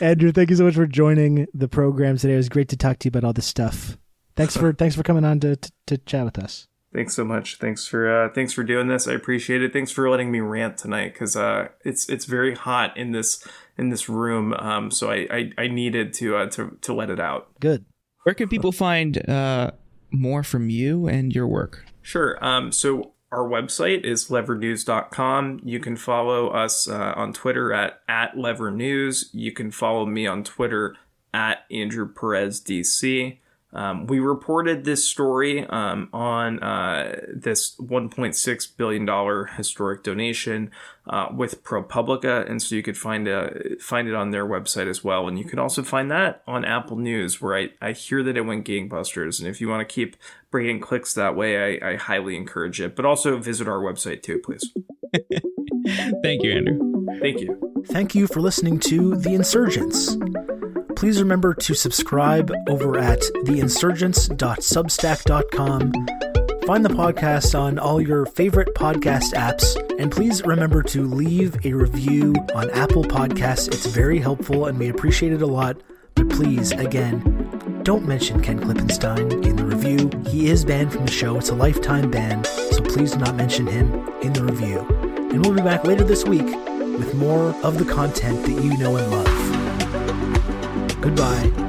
Andrew, thank you so much for joining the program today. It was great to talk to you about all this stuff. Thanks for thanks for coming on to, to, to chat with us. thanks so much thanks for uh thanks for doing this i appreciate it thanks for letting me rant tonight because uh it's it's very hot in this in this room um so i i, I needed to uh to, to let it out Good. Where can people find uh, more from you and your work? Sure. Um, so our website is levernews.com. You can follow us uh, on Twitter at, at levernews. You can follow me on Twitter at Andrew Perez DC. Um, we reported this story um, on uh, this $1.6 billion historic donation uh, with ProPublica, and so you could find uh, find it on their website as well. And you can also find that on Apple News, where I, I hear that it went gangbusters. And if you want to keep bringing clicks that way, I, I highly encourage it. But also visit our website too, please. [laughs] Thank you, Andrew. Thank you. Thank you for listening to The Insurgents. Please remember to subscribe over at theinsurgents.substack.com. Find the podcast on all your favorite podcast apps, and please remember to leave a review on Apple Podcasts. It's very helpful and we appreciate it a lot. But please, again, don't mention Ken Klippenstein in the review. He is banned from the show, it's a lifetime ban, so please do not mention him in the review. And we'll be back later this week with more of the content that you know and love. Goodbye.